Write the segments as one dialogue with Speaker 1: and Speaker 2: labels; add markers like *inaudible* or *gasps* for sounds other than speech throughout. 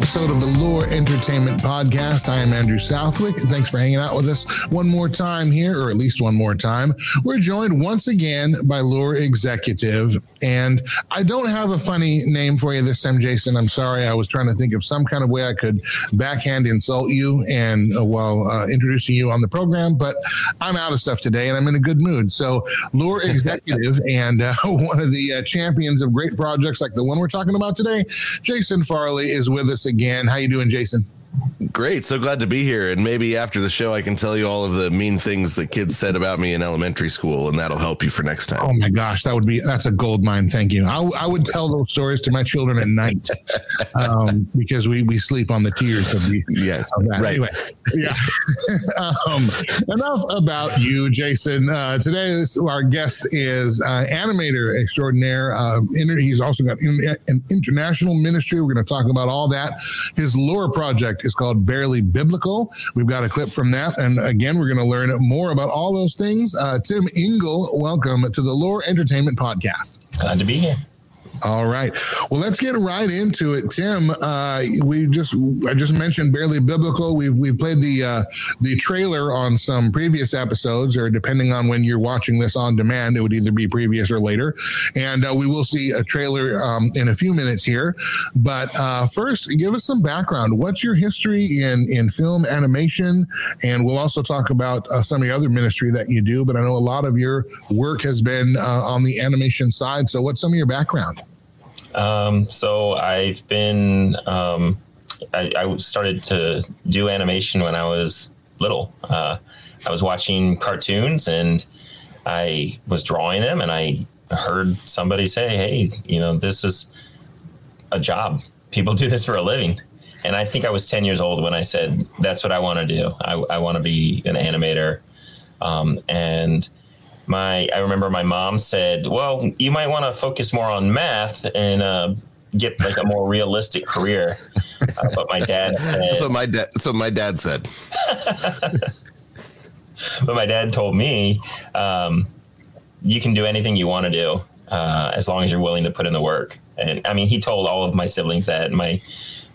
Speaker 1: welcome to another episode of the Loor Entertainment Podcast. I am Andrew Southwick. Thanks for hanging out with us one more time here, or at least one more time. We're joined once again by Loor Executive, and I don't have a funny name for you this time, Jason. I'm sorry. I was trying to think of some kind of way I could backhand insult you and uh, while uh, introducing you on the program, but I'm out of stuff today, and I'm in a good mood. So, Loor Executive *laughs* and uh, *laughs* one of the uh, champions of great projects like the one we're talking about today, Jason Farley is with us again. How you doing, Jason?
Speaker 2: Great. So glad to be here. And maybe after the show, I can tell you all of the mean things that kids said about me in elementary school, and that'll help you for next time.
Speaker 1: Oh my gosh, that would be that's a gold mine. Thank you. I, I would tell those stories to my children at night *laughs* um, because we we sleep on the tears of the
Speaker 2: yeah.
Speaker 1: Of that.
Speaker 2: Right.
Speaker 1: Anyway, yeah. *laughs* um, enough about you, Jason. Uh, today, our guest is uh, animator extraordinaire. Uh, inter- he's also got in, an international ministry. We're going to talk about all that. His Loor project is called Bearly Biblical. We've got a clip from that. And again, we're going to learn more about all those things. Uh, Tim Ingle, welcome to the Loor Entertainment Podcast.
Speaker 3: Glad to be here.
Speaker 1: All right. Well, let's get right into it, Tim. Uh, we just I just mentioned Bearly Biblical. We've we've played the uh, the trailer on some previous episodes, or depending on when you're watching this on demand, it would either be previous or later. And uh, we will see a trailer um, in a few minutes here. But uh, first, give us some background. What's your history in in film animation? And we'll also talk about uh, some of the other ministry that you do. But I know a lot of your work has been uh, on the animation side. So, what's some of your background?
Speaker 3: Um, so I've been, um, I, I, started to do animation when I was little. Uh, I was watching cartoons and I was drawing them and I heard somebody say, Hey, you know, this is a job. People do this for a living. And I think I was 10 years old when I said, that's what I want to do. I, I want to be an animator. Um, and, my I remember my mom said, "Well, you might want to focus more on math and uh, get like a more realistic career." Uh, but my dad said,
Speaker 2: "That's what my dad. What my dad said." *laughs*
Speaker 3: but my dad told me, um, "You can do anything you want to do uh, as long as you're willing to put in the work." And I mean, he told all of my siblings that. My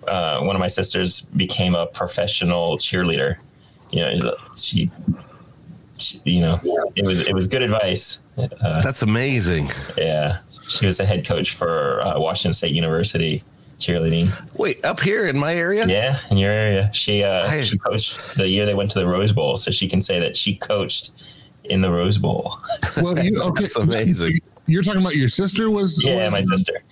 Speaker 3: uh, one of my sisters became a professional cheerleader. You know, she you know, it was it was good advice.
Speaker 2: Uh, That's amazing.
Speaker 3: Yeah, she was the head coach for uh, Washington State University cheerleading.
Speaker 2: Wait, up here in my area?
Speaker 3: Yeah, in your area. She uh, I, she coached the year they went to the Rose Bowl, so she can say that she coached in the Rose Bowl.
Speaker 1: Well, you, *laughs* okay,
Speaker 2: that's amazing
Speaker 1: you're talking about your sister was
Speaker 3: yeah
Speaker 1: was,
Speaker 3: my sister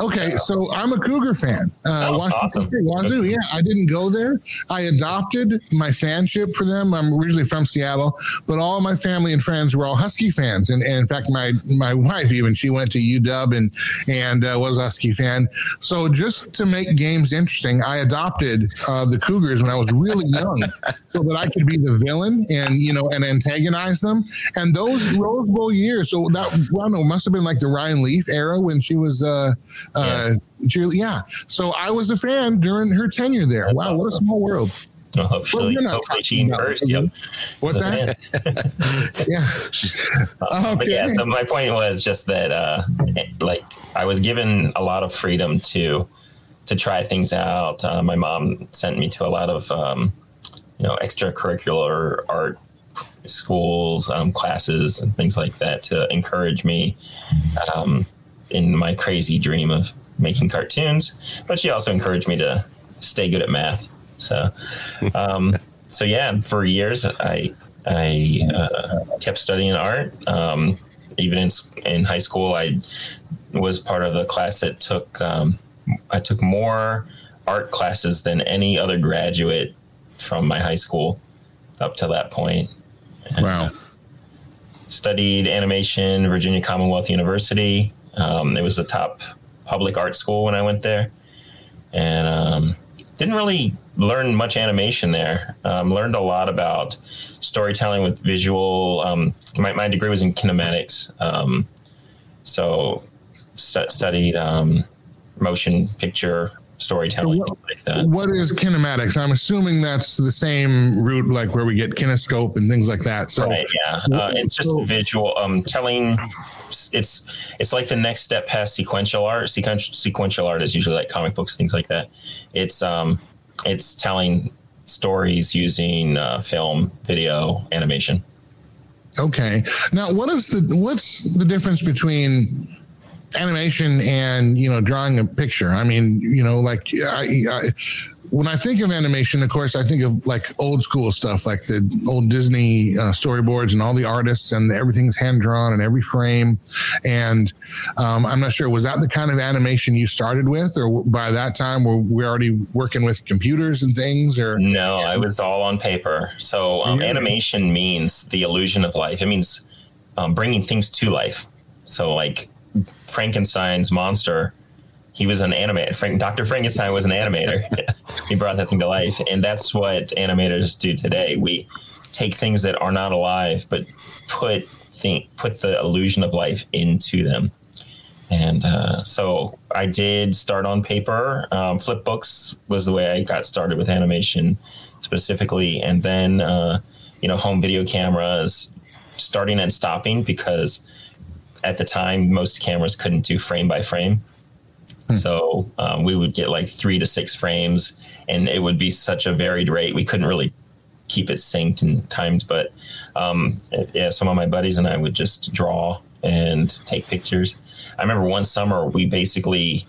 Speaker 1: okay so, i'm a cougar fan. Uh oh, awesome. State, Wazzu yeah i didn't go there. I adopted my fanship for them. I'm originally from seattle but all my family and friends were all husky fans. And, and in fact my my wife even she went to uw and and uh, was a husky fan. So just to make games interesting i adopted uh, the cougars when i was really *laughs* young so that i could be the villain and you know and antagonize them. And those rose bowl years so that well, no, must have been like the Ryan Leaf era when she was uh uh yeah. yeah. So I was a fan during her tenure there. That's wow, awesome. what a small world.
Speaker 3: Well, hopefully, well, hopefully she encouraged you.
Speaker 1: What's that? *laughs*
Speaker 3: yeah. okay. But yeah, so my point was just that, uh, like, I was given a lot of freedom to to try things out. Uh, my mom sent me to a lot of, um, you know, extracurricular art schools, um, classes, and things like that to encourage me um, in my crazy dream of making cartoons. But she also encouraged me to stay good at math. So, um, *laughs* so yeah, for years I I uh, kept studying art. Um, even in in high school, I was part of the class that took um, I took more art classes than any other graduate from my high school up to that point.
Speaker 1: Wow.
Speaker 3: Studied animation, Virginia Commonwealth University. Um, it was the top public art school when I went there, and um, didn't really learn much animation there. Um, learned a lot about storytelling with visual. Um, my, my, degree was in kinematics, um, so st- studied um, motion picture storytelling, what, like that.
Speaker 1: What is kinematics? I'm assuming that's the same route, like where we get kinescope and things like that. So,
Speaker 3: right, yeah, uh, it's just so, visual, um, telling it's it's like the next step past sequential art. Sequential sequential art is usually like comic books, things like that. It's um, it's telling stories using uh, film, video, animation.
Speaker 1: Okay. Now, what is the what's the difference between animation and you know drawing a picture? I mean, you know, like I, I when I think of animation, of course, I think of like old school stuff, like the old Disney uh, storyboards and all the artists and everything's hand drawn and every frame. And um, I'm not sure, was that the kind of animation you started with, or by that time were we already working with computers and things? Or
Speaker 3: no, I was all on paper. So um, animation means the illusion of life. It means um, bringing things to life. So like Frankenstein's monster he was an animator. Frank, Dr. Frankenstein was an animator. *laughs* he brought that thing to life, and that's what animators do today. We take things that are not alive, but put think, put the illusion of life into them. And uh, so I did start on paper. Um, Flipbooks was the way I got started with animation specifically, and then uh, you know home video cameras, starting and stopping because at the time most cameras couldn't do frame by frame. Hmm. So um, we would get like three to six frames, and it would be such a varied rate. We couldn't really keep it synced and timed, but um, yeah, some of my buddies and I would just draw and take pictures. I remember one summer we basically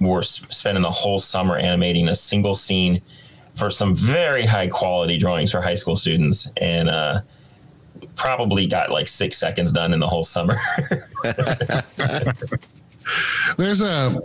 Speaker 3: were spending the whole summer animating a single scene for some very high quality drawings for high school students, and uh, probably got like six seconds done in the whole summer. *laughs* *laughs*
Speaker 1: There's a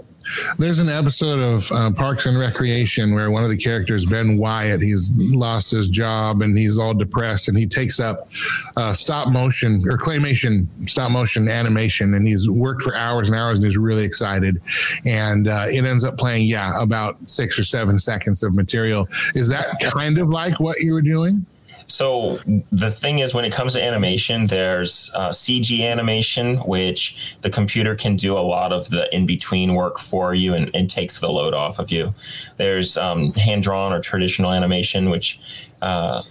Speaker 1: there's an episode of uh, Parks and Recreation where one of the characters, Ben Wyatt, he's lost his job and he's all depressed, and he takes up uh, stop motion or claymation, stop motion animation, and he's worked for hours and hours, and he's really excited. And uh, it ends up playing, yeah, about six or seven seconds of material. Is that kind of like what you were doing?
Speaker 3: So the thing is, when it comes to animation, there's uh, CG animation, which the computer can do a lot of the in between work for you and, and, takes the load off of you. There's um, hand drawn or traditional animation, which uh,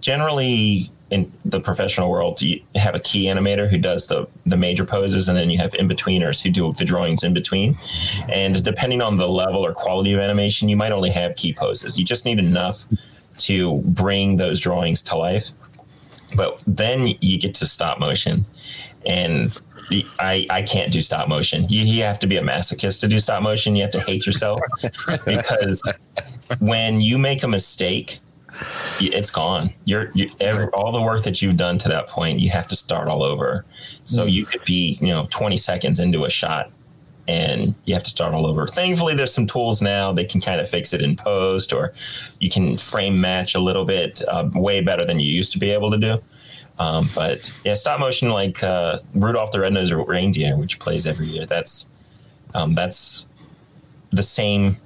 Speaker 3: generally in the professional world, you have a key animator who does the the major poses, and then you have in betweeners who do the drawings in between. And depending on the level or quality of animation, you might only have key poses. You just need enough to bring those drawings to life. But then you get to stop motion, and I, I can't do stop motion. You, you have to be a masochist to do stop motion. You have to hate yourself *laughs* because when you make a mistake, it's gone. You're, you every, all the work that you've done to that point. You have to start all over. So mm. you could be, you know, 20 seconds into a shot and you have to start all over. Thankfully, there's some tools now that can kind of fix it in post, or you can frame match a little bit uh, way better than you used to be able to do. Um, but yeah, stop motion like uh, Rudolph the Red-Nosed Reindeer, which plays every year. That's um, that's the same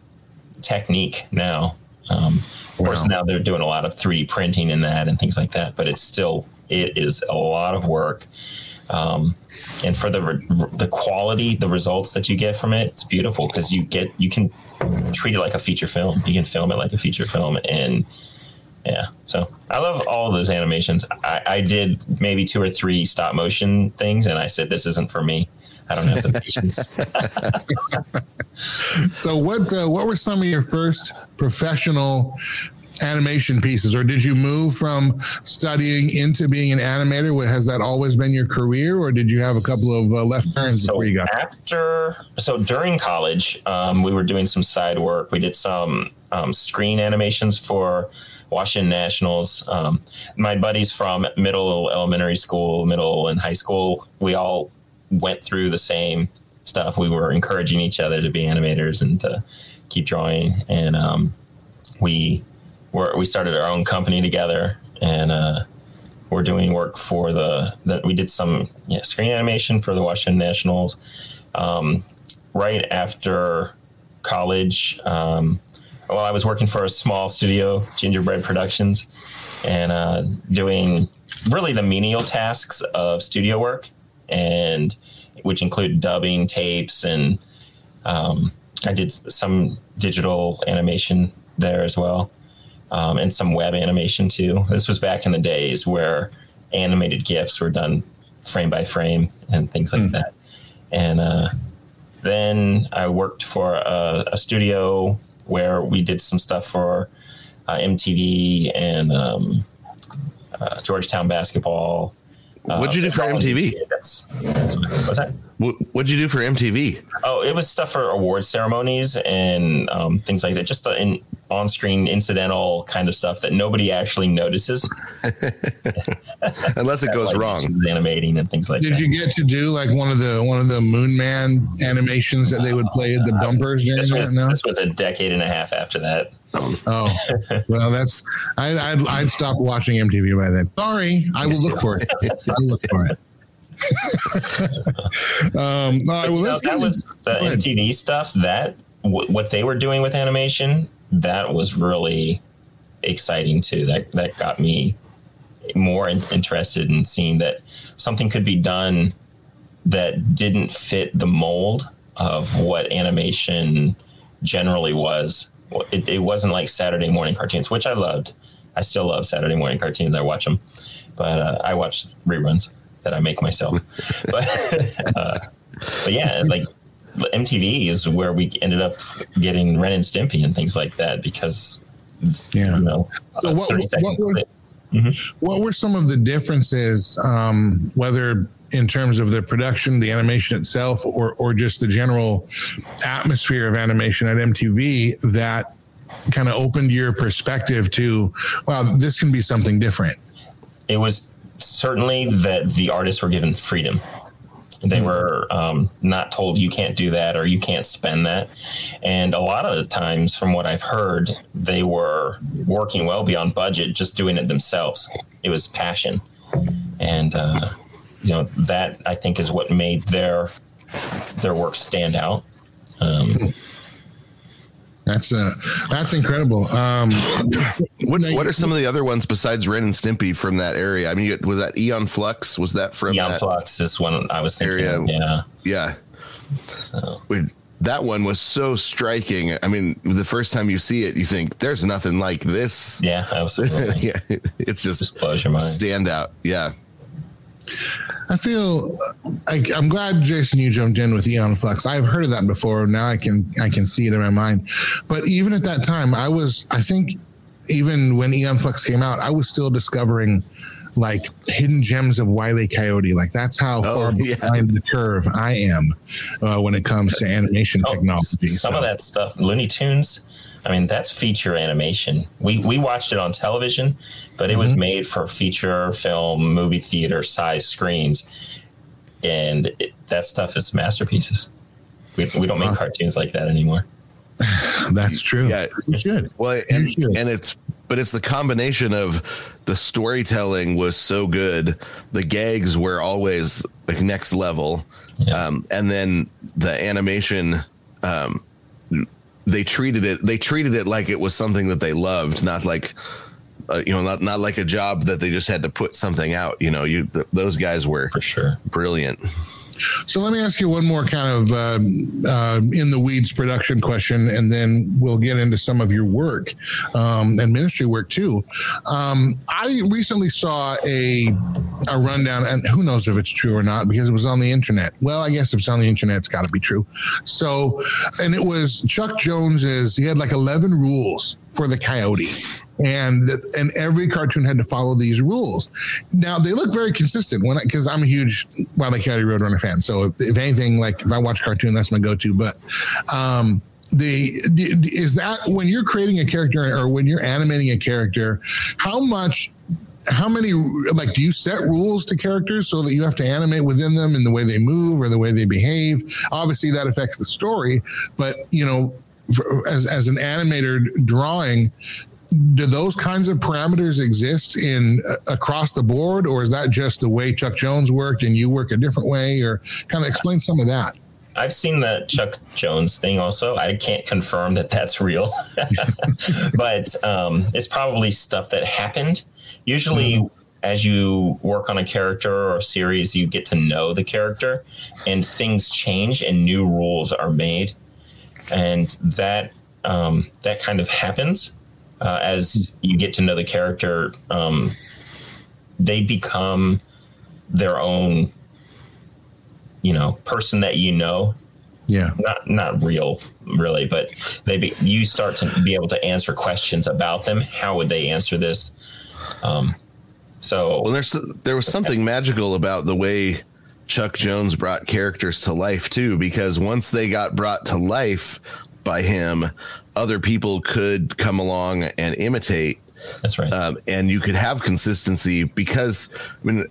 Speaker 3: technique now. Um, of course, now they're doing a lot of 3D printing in that and things like that, but it's still it is a lot of work. Um, and for the the quality, the results that you get from it, it's beautiful because you get you can treat it like a feature film. You can film it like a feature film, and yeah. So I love all those animations. I, I did maybe two or three stop motion things, and I said this isn't for me. I don't have the patience. *laughs* *laughs*
Speaker 1: so what uh, what were some of your first professional animation pieces, or did you move from studying into being an animator? Has that always been your career, or did you have a couple of uh, left turns
Speaker 3: so
Speaker 1: before you got
Speaker 3: after? So during college, um, we were doing some side work. We did some um, screen animations for Washington Nationals. Um, my buddies from middle elementary school, middle and high school, we all went through the same stuff. We were encouraging each other to be animators and to keep drawing, and um, we we're, we started our own company together and uh, we're doing work for the that we did some screen animation for the Washington Nationals um, right after college. Um, well, I was working for a small studio, Gingerbread Productions, and uh, doing really the menial tasks of studio work, and which include dubbing tapes and um, I did some digital animation there as well um, and some web animation too. This was back in the days where animated GIFs were done frame by frame and things like mm. that. And uh, then I worked for a, a, studio where we did some stuff for uh, MTV and um, uh, Georgetown basketball.
Speaker 2: What'd you do for MTV? That's, that's what, what's that? What, what'd you do for MTV?
Speaker 3: Oh, it was stuff for award ceremonies and um, things like that. Just the in, on-screen incidental kind of stuff that nobody actually notices, *laughs*
Speaker 2: unless it goes like wrong.
Speaker 3: Animating and things like.
Speaker 1: Did
Speaker 3: that.
Speaker 1: you get to do like one of the one of the Moon Man animations that they would play at the uh, bumpers?
Speaker 3: This was, this was a decade and a half after that.
Speaker 1: Oh, well, that's I, I'd, I'd stop watching MTV by then. Sorry, I will look for it. I'll look for it. *laughs*
Speaker 3: um, well, no, that was the MTV stuff. That w- what they were doing with animation, that was really exciting too. That that got me more in, interested in seeing that something could be done that didn't fit the mold of what animation generally was. It, it wasn't like Saturday morning cartoons, which I loved. I still love Saturday morning cartoons. I watch them, but uh, I watch reruns that I make myself. *laughs* but uh, but yeah, like MTV is where we ended up getting Ren and Stimpy and things like that because
Speaker 1: yeah, you know, so what, what, were, mm-hmm. what were some of the differences, um, whether in terms of the production, the animation itself, or or just the general atmosphere of animation at MTV that kind of opened your perspective to, wow, this can be something different.
Speaker 3: It was certainly that the artists were given freedom. They mm-hmm. were um, not told you can't do that or you can't spend that. And a lot of the times, from what I've heard, they were working well beyond budget, just doing it themselves. It was passion. And, uh, you know, that I think is what made their their work stand out. Um,
Speaker 1: that's uh, that's incredible. Um,
Speaker 2: what what are some of the other ones besides Ren and Stimpy from that area? I mean, was that Aeon Flux? Was that from
Speaker 3: Aeon Flux? Is one I was thinking. Area? Yeah,
Speaker 2: yeah. So. that one was so striking. I mean, the first time you see it, you think there's nothing like this.
Speaker 3: Yeah, absolutely. *laughs*
Speaker 2: yeah, it's just, just blows your mind. Stand out. Yeah.
Speaker 1: I feel I, am glad Jason you jumped in with Aeon Flux. I've heard of that before. Now I can I can see it in my mind. But even at that time, I was I think even when Aeon Flux came out, I was still discovering like hidden gems of Wile E. Coyote. Like that's how oh, far yeah. behind the curve I am uh, when it comes to animation oh, technology.
Speaker 3: Some so. of that stuff, Looney Tunes I mean, that's feature animation. We we watched it on television, but it mm-hmm. was made for feature film, movie theater size screens, and it, that stuff is masterpieces. We, we don't make cartoons like that anymore. *laughs*
Speaker 1: That's true.
Speaker 2: Yeah, you should. Well, and, should. and it's but it's the combination of the storytelling was so good, the gags were always like next level, yeah. um, and then the animation um, they treated it they treated it like it was something that they loved, not like uh, you know not not like a job that they just had to put something out. You know, you th- those guys were
Speaker 3: for sure
Speaker 2: brilliant.
Speaker 1: So let me ask you one more kind of uh, uh, in the weeds production question, and then we'll get into some of your work um, and ministry work too. Um, I recently saw a a rundown, and who knows if it's true or not because it was on the internet. Well, I guess if it's on the internet, it's got to be true. So, and it was Chuck Jones's. He had like eleven rules for the Coyote and and every cartoon had to follow these rules. Now they look very consistent when because I'm a huge E. Coyote Roadrunner fan. So if, if, anything, like if I watch cartoon, that's my go-to. But um, the, the is that when you're creating a character or when you're animating a character, how much how many like do you set rules to characters so that you have to animate within them in the way they move or the way they behave obviously that affects the story but you know for, as, as an animator drawing do those kinds of parameters exist in uh, across the board or is that just the way chuck jones worked and you work a different way or kind of explain some of that
Speaker 3: I've seen the Chuck Jones thing also. I can't confirm that that's real, *laughs* but um, it's probably stuff that happened. Usually, mm-hmm. as you work on a character or a series, you get to know the character, and things change and new rules are made, and that um, that kind of happens uh, as you get to know the character, um, they become their own you know person that you know.
Speaker 1: Yeah.
Speaker 3: Not not real really but they be, you start to be able to answer questions about them. How would they answer this? Um so.
Speaker 2: Well there's there was something magical about the way chuck jones brought characters to life too because once they got brought to life by him other people could come along and imitate
Speaker 3: that's right.
Speaker 2: um, and you could have consistency because i mean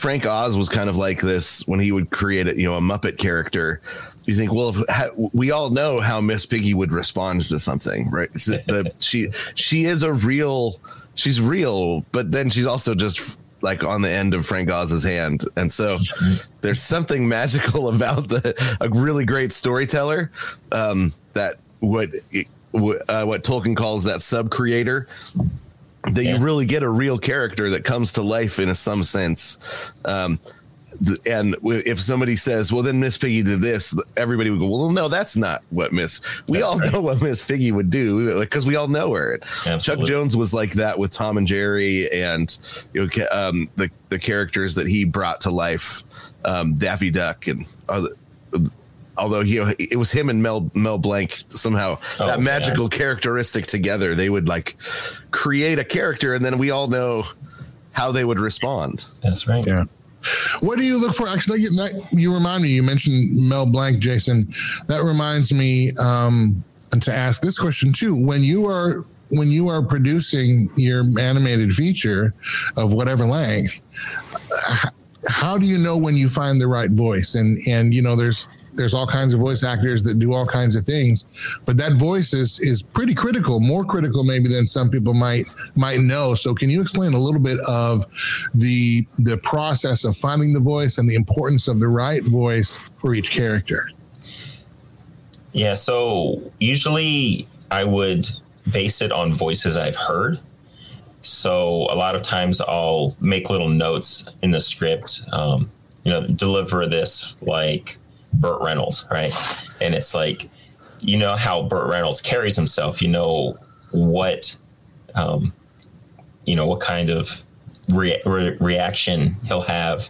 Speaker 2: frank oz was kind of like this when he would create a, you know a muppet character. You think, well, if, we all know how Miss Piggy would respond to something, right? The, *laughs* she she is a real, she's real, but then she's also just like on the end of Frank Oz's hand, and so there's something magical *laughs* about the a really great storyteller um, that what uh, what Tolkien calls that sub creator that yeah. you really get a real character that comes to life in a, some sense. Um, and if somebody says, "Well, then Miss Piggy did this," everybody would go, "Well, no, that's not what Miss." We that's all right. know what Miss Piggy would do because we all know her. Absolutely. Chuck Jones was like that with Tom and Jerry, and you know, um, the the characters that he brought to life, um, Daffy Duck, and other, although he it was him and Mel Mel Blanc somehow oh, that magical man. characteristic together, they would like create a character, and then we all know how they would respond.
Speaker 3: That's right.
Speaker 1: Yeah. What do you look for? Actually, that, you remind me. You mentioned Mel Blanc, Jason. That reminds me um, to ask this question too. When you are when you are producing your animated feature of whatever length, how do you know when you find the right voice? And and you know, there's there's all kinds of voice actors that do all kinds of things, but that voice is is pretty critical, more critical maybe than some people might might know. So can you explain a little bit of the the process of finding the voice and the importance of the right voice for each character?
Speaker 3: Yeah, so usually I would base it on voices I've heard. So a lot of times I'll make little notes in the script, um, you know, deliver this like Burt Reynolds, right? And it's like, you know how Burt Reynolds carries himself. You know what, um, you know what kind of re- re- reaction he'll have,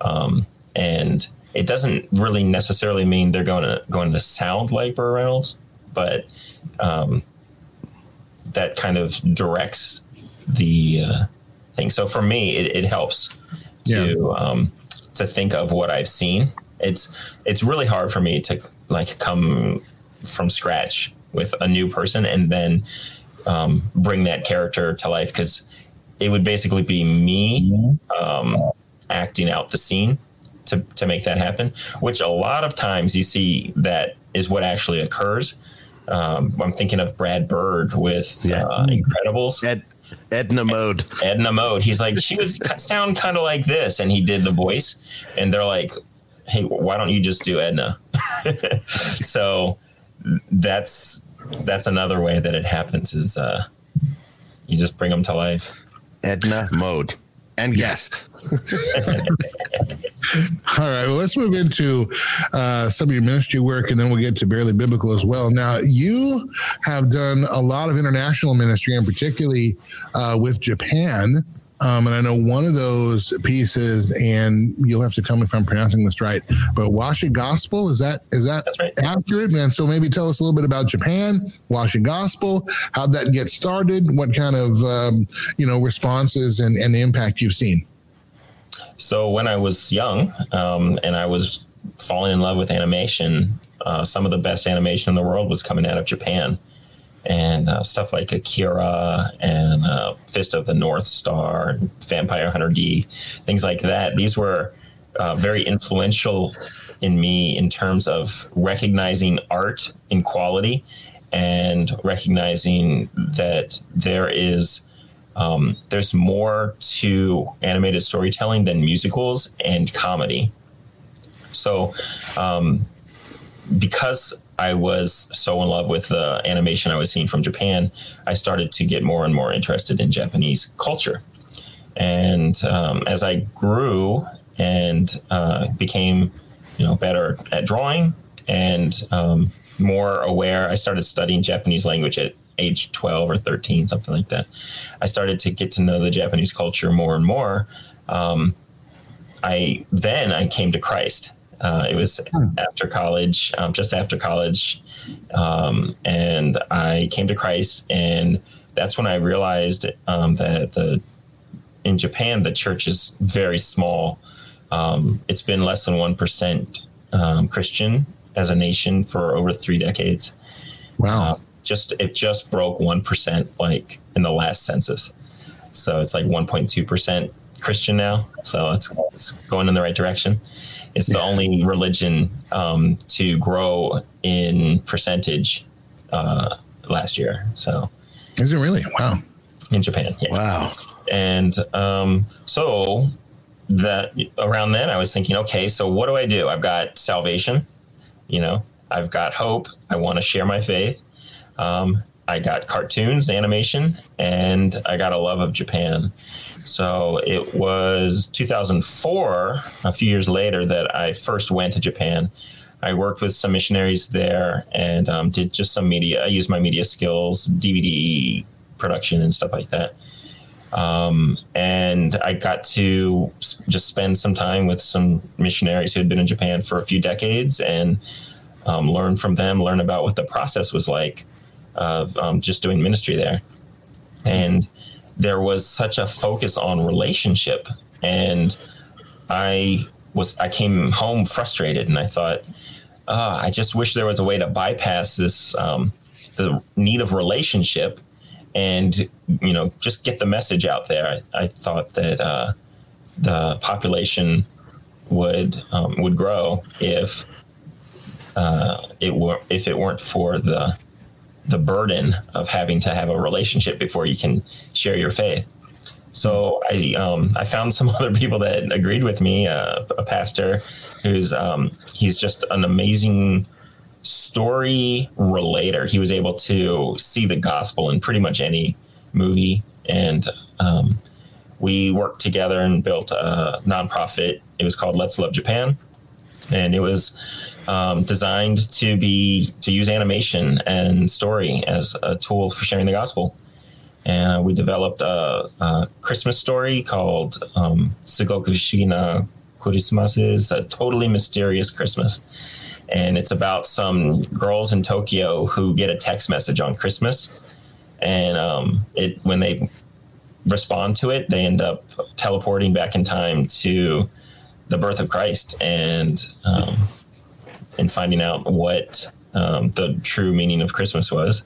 Speaker 3: um, and it doesn't really necessarily mean they're going to going to sound like Burt Reynolds, but um, that kind of directs the uh, thing. So for me, it, it helps to yeah. um, to think of what I've seen it's it's really hard for me to like come from scratch with a new person and then um, bring that character to life because it would basically be me um, acting out the scene to, to make that happen which a lot of times you see that is what actually occurs. Um, i'm thinking of brad bird with yeah. uh, incredibles.
Speaker 2: Ed, edna mode.
Speaker 3: Edna mode. He's like she would *laughs* sound kind of like this and he did the voice and they're like hey, why don't you just do Edna? *laughs* so that's that's another way that it happens is uh, you just bring them to life.
Speaker 2: Edna mode and guest. *laughs*
Speaker 1: All right. Well, let's move into uh, some of your ministry work, and then we'll get to Bearly Biblical as well. Now, you have done a lot of international ministry, and particularly uh, with Japan. Um, and I know one of those pieces, and you'll have to tell me if I'm pronouncing this right, but Washi Gospel is that is that right. accurate? man? so maybe tell us a little bit about Japan, Washi Gospel, how'd that get started, what kind of um, you know responses and, and impact you've seen.
Speaker 3: So when I was young, um, and I was falling in love with animation, uh, some of the best animation in the world was coming out of Japan and uh, stuff like Akira and uh, Fist of the North Star and Vampire Hunter D, things like that. These were uh, very influential in me in terms of recognizing art in quality and recognizing that there is um, there's more to animated storytelling than musicals and comedy. So, um, because I was so in love with the animation I was seeing from Japan, I started to get more and more interested in Japanese culture. And um, as I grew and uh, became, you know, better at drawing and um, more aware, I started studying Japanese language at age 12 or 13, something like that. I started to get to know the Japanese culture more and more. Um, I then I came to Christ Uh, it was hmm. after college, um, just after college, um, and I came to Christ, and that's when I realized um, that the in Japan the church is very small. Um, it's been less than one percent um, Christian as a nation for over three decades.
Speaker 1: Wow! Uh,
Speaker 3: just it just broke one percent like in the last census, so it's like one point two percent Christian now. So it's, it's going in the right direction. It's the only religion um, to grow in percentage uh, last year. So
Speaker 1: is it really? Wow.
Speaker 3: In Japan,
Speaker 2: yeah. Wow.
Speaker 3: And um, so that around then, I was thinking, okay, so what do I do? I've got salvation, you know, I've got hope. I want to share my faith. Um, I got cartoons, animation, and I got a love of Japan. So it was 2004, a few years later, that I first went to Japan. I worked with some missionaries there and um, did just some media. I used my media skills, DVD production, and stuff like that. Um, and I got to just spend some time with some missionaries who had been in Japan for a few decades and um, learn from them, learn about what the process was like of um, just doing ministry there. And there was such a focus on relationship and i was i came home frustrated and i thought oh, i just wish there was a way to bypass this um, the need of relationship and you know just get the message out there. I, I thought that uh, the population would um, would grow if uh, it were if it weren't for the the burden of having to have a relationship before you can share your faith. So I um, I found some *laughs* other people that agreed with me. Uh, a pastor who's um, he's just an amazing story relator. He was able to see the gospel in pretty much any movie, and um, we worked together and built a nonprofit. It was called Let's Love Japan, and it was um, designed to be to use animation and story as a tool for sharing the gospel. And we developed a, a Christmas story called um, Sugoku Christmas is a totally mysterious Christmas. And it's about some girls in Tokyo who get a text message on Christmas. And um, it when they respond to it, they end up teleporting back in time to the birth of Christ. And um, and finding out what um, the true meaning of Christmas was.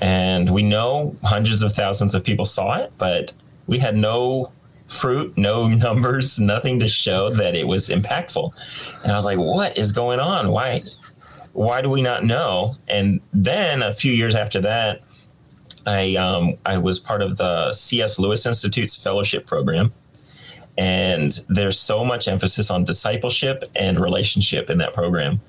Speaker 3: And we know hundreds of thousands of people saw it, but we had no fruit, no *laughs* numbers, nothing to show that it was impactful. And I was like, what is going on? Why why do we not know? And then a few years after that, I um, I was part of the C.S. Lewis Institute's fellowship program. And there's so much emphasis on discipleship and relationship in that program.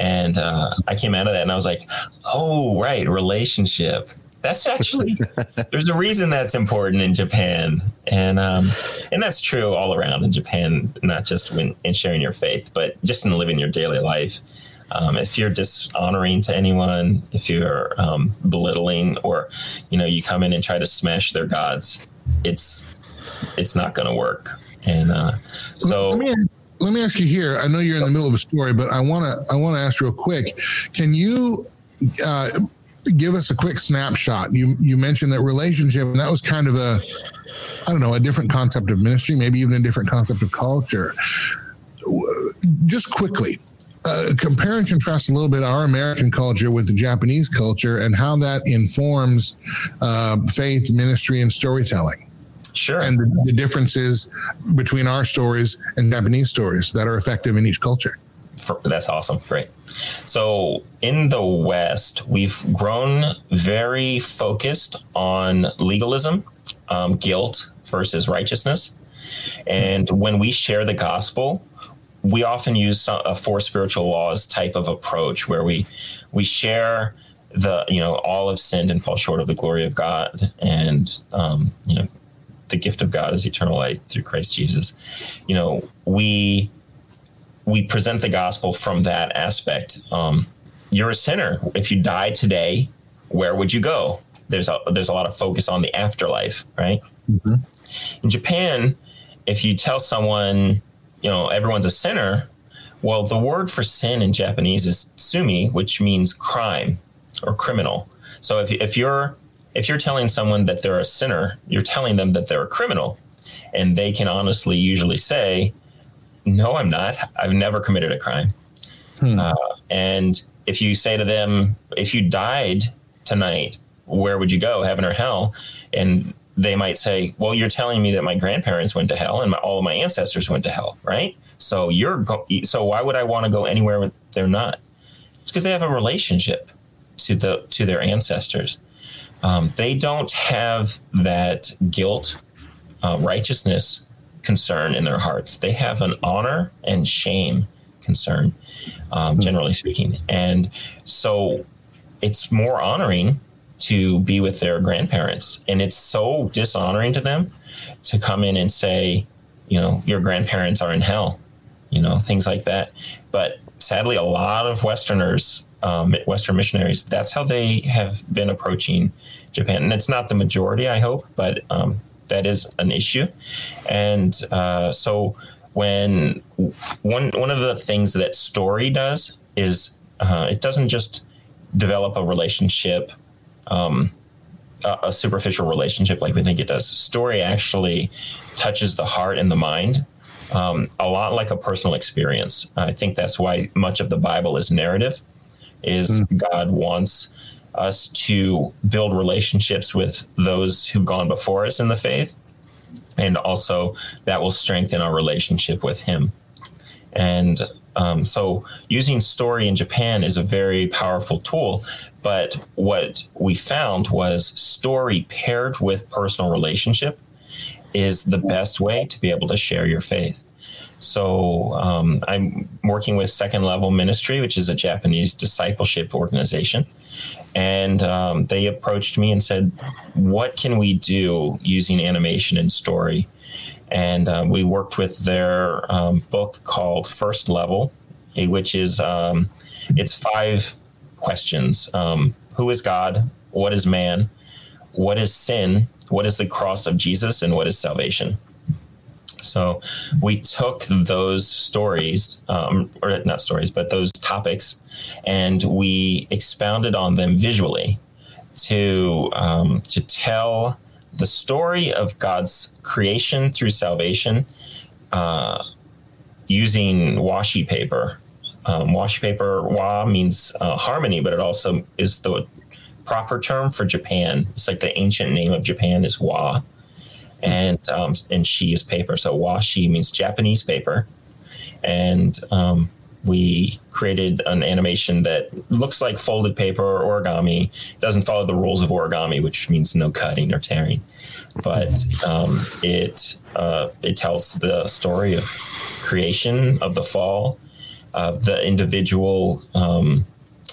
Speaker 3: And uh, I came out of that and I was like, oh, right, relationship. That's actually *laughs* there's a reason that's important in Japan, and um, and that's true all around in Japan, not just when in sharing your faith, but just in living your daily life. Um, if you're dishonoring to anyone, if you're um, belittling, or you know you come in and try to smash their gods, it's it's not going to work. And uh, so.
Speaker 1: Let me, let me ask you here. I know you're in the middle of a story, but I want to I want to ask real quick. Can you uh, give us a quick snapshot? You you mentioned that relationship, and that was kind of a I don't know a different concept of ministry, maybe even a different concept of culture. Just quickly, uh, compare and contrast a little bit our American culture with the Japanese culture and how that informs uh, faith, ministry, and storytelling.
Speaker 3: Sure.
Speaker 1: And the, the differences between our stories and Japanese stories that are effective in each culture.
Speaker 3: For, that's awesome. Great. So in the West, we've grown very focused on legalism, um, guilt versus righteousness. And when we share the gospel, we often use a four spiritual laws type of approach where we we share the you know all have sinned and fall short of the glory of God, and um, you know the gift of God is eternal life through Christ Jesus. You know, we we present the gospel from that aspect. Um, you're a sinner. If you die today, where would you go? There's a there's a lot of focus on the afterlife, right? Mm-hmm. In Japan, if you tell someone, you know, everyone's a sinner, Well, the word for sin in Japanese is tsumi, which means crime or criminal. So if, if you're if you're telling someone that they're a sinner, you're telling them that they're a criminal, and they can honestly usually say, "No, I'm not. I've never committed a crime." Hmm. Uh, and if you say to them, "If you died tonight, where would you go, heaven or hell?" and they might say, "Well, you're telling me that my grandparents went to hell and my, all of my ancestors went to hell, right? So you're go- so why would I want to go anywhere where they're not? It's because they have a relationship to the to their ancestors. Um, they don't have that guilt, uh, righteousness concern in their hearts. They have an honor and shame concern, um, hmm. generally speaking, and so it's more honoring to be with their grandparents. And it's so dishonoring to them to come in and say, you know, your grandparents are in hell, you know, things like that. But sadly, a lot of Westerners, um, Western missionaries, that's how they have been approaching Japan. And it's not the majority, I hope, but um, that is an issue. And uh, so when one one of the things that story does is uh, it doesn't just develop a relationship um, a, a, superficial relationship like we think it does. Story actually touches the heart and the mind. Um, a lot like a personal experience. I think that's why much of the Bible is narrative. Is mm. God wants us to build relationships with those who've gone before us in the faith, and also that will strengthen our relationship with Him. And um, so using story in Japan is a very powerful tool. But what we found was story paired with personal relationship is the best way to be able to share your faith. So um, I'm working with Second Level Ministry, which is a Japanese discipleship organization. And um, they approached me and said, What can we do using animation and story and um, we worked with their um, book called First Level, eh, which is um, it's five questions: um, Who is God? What is man? What is sin? What is the cross of Jesus? And what is salvation? So we took those stories, um, or not stories, but those topics, and we expounded on them visually to um, to tell the story of God's creation through salvation uh, using washi paper. Um, washi paper, wa means uh, harmony, but it also is the proper term for Japan. It's like the ancient name of Japan is wa, and um, and shi is paper. So washi means Japanese paper, and um, we created an animation that looks like folded paper or origami. Doesn't follow the rules of origami, which means no cutting or tearing, but um, it uh, it tells the story of creation, of the fall, of the individual um,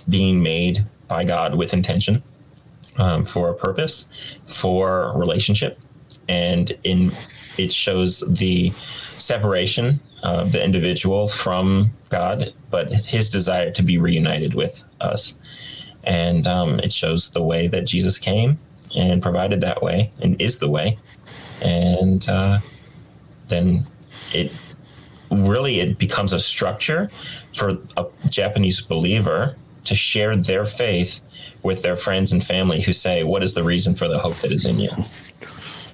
Speaker 3: being made by God with intention um, for a purpose, for relationship, and in it shows the separation of the individual from God, but his desire to be reunited with us. And um, it shows the way that Jesus came and provided that way and is the way. And uh, then it really it becomes a structure for a Japanese believer to share their faith with their friends and family who say, "What is the reason for the hope that is in you?"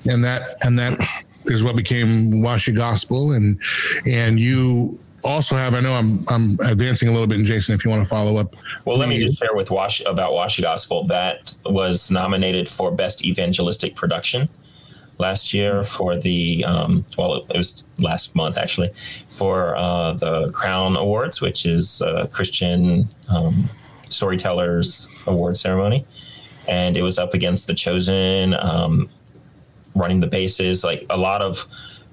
Speaker 1: And that and that is what became Washi Gospel, and and you also have. I know I'm I'm advancing a little bit, Jason, if you want to follow up.
Speaker 3: Well, let me just share with Wash about Washi Gospel. That was nominated for Best Evangelistic Production last year for the um, well, it was last month actually for uh, the Crown Awards, which is a Christian um, Storytellers Award ceremony, and it was up against the Chosen, um, running the bases, like a lot of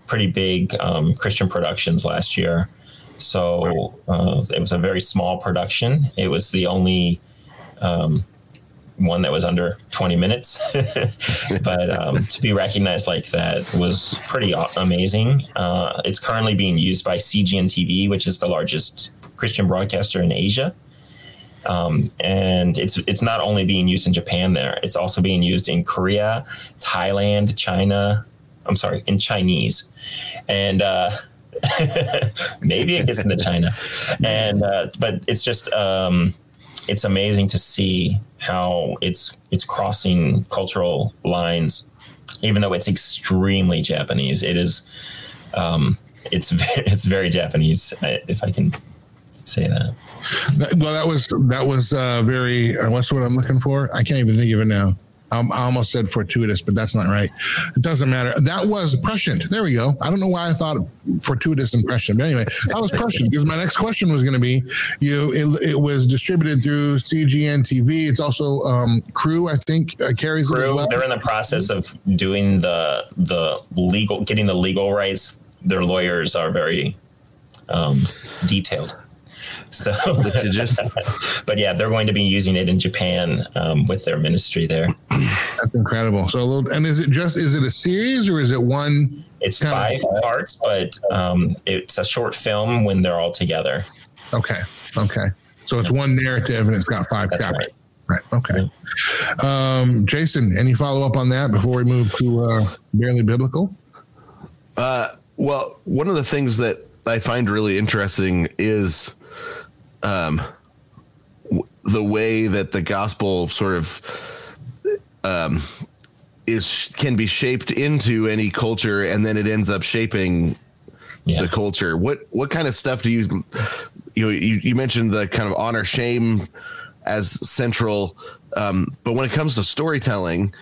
Speaker 3: pretty big um, Christian productions last year. So uh, it was a very small production. It was the only um, one that was under 20 minutes. *laughs* but um, to be recognized like that was pretty amazing. Uh, it's currently being used by CGN TV, which is the largest Christian broadcaster in Asia. Um, and it's it's not only being used in Japan there; it's also being used in Korea, Thailand, China. I'm sorry, in Chinese, and uh, *laughs* maybe it gets into China, and uh, but it's just um, it's amazing to see how it's it's crossing cultural lines, even though it's extremely Japanese. It is, um, it's very, *laughs* it's very Japanese, if I can say that.
Speaker 1: Well, that was that was uh, very. Uh, what's what I'm looking for? I can't even think of it now. Um, I almost said fortuitous, but that's not right. It doesn't matter. That was prescient. There we go. I don't know why I thought fortuitous and prescient, but anyway, that was prescient because my next question was going to be, you. It, it, was distributed through CGN TV. It's also um, Crew, I think, uh, carries
Speaker 3: Crew. Well. They're in the process of doing the the legal, getting the legal rights. Their lawyers are very um, detailed. So, just, *laughs* but yeah, they're going to be using it in Japan um, with their ministry there.
Speaker 1: That's incredible. So, a little, and is it just is it a series or is it one?
Speaker 3: It's five of- parts, but um, it's a short film when they're all together.
Speaker 1: Okay. Okay. So it's one narrative and it's got five That's chapters. Right. Right. Okay. Um, Jason, any follow up on that before we move to uh, Bearly Biblical?
Speaker 2: Uh, well, one of the things that I find really interesting is um, the way that the gospel sort of um, is can be shaped into any culture, and then it ends up shaping yeah. the culture. What what kind of stuff do you you know you, you mentioned the kind of honor shame as central, um, but when it comes to storytelling,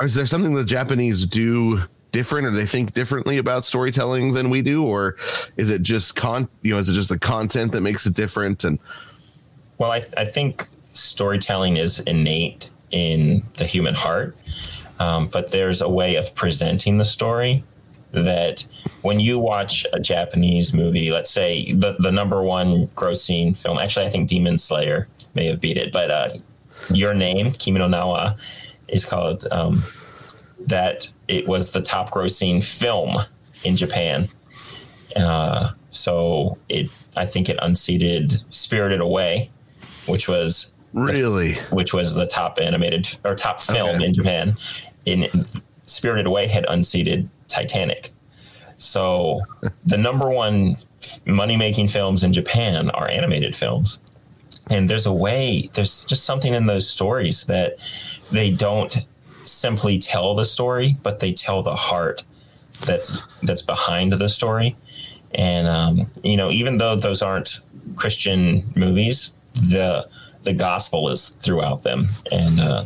Speaker 2: is there something the Japanese do? Different or they think differently about storytelling than we do? Or is it just con you know is it just the content that makes it different? And
Speaker 3: well i, I think storytelling is innate in the human heart. Um, but there's a way of presenting the story that when you watch a japanese movie let's say the, the number one grossing film actually i think demon slayer may have beat it but uh, your name kimi no na wa is called um, that it was the top grossing film in Japan. Uh, so it, I think it unseated Spirited Away, which was
Speaker 2: really,
Speaker 3: the, which was the top animated or top film okay. in Japan. In Spirited Away had unseated Titanic. So the number one money making films in Japan are animated films. And there's a way, there's just something in those stories that they don't simply tell the story, but they tell the heart that's that's behind the story. And um, you know, even though those aren't Christian movies, the the gospel is throughout them. And uh,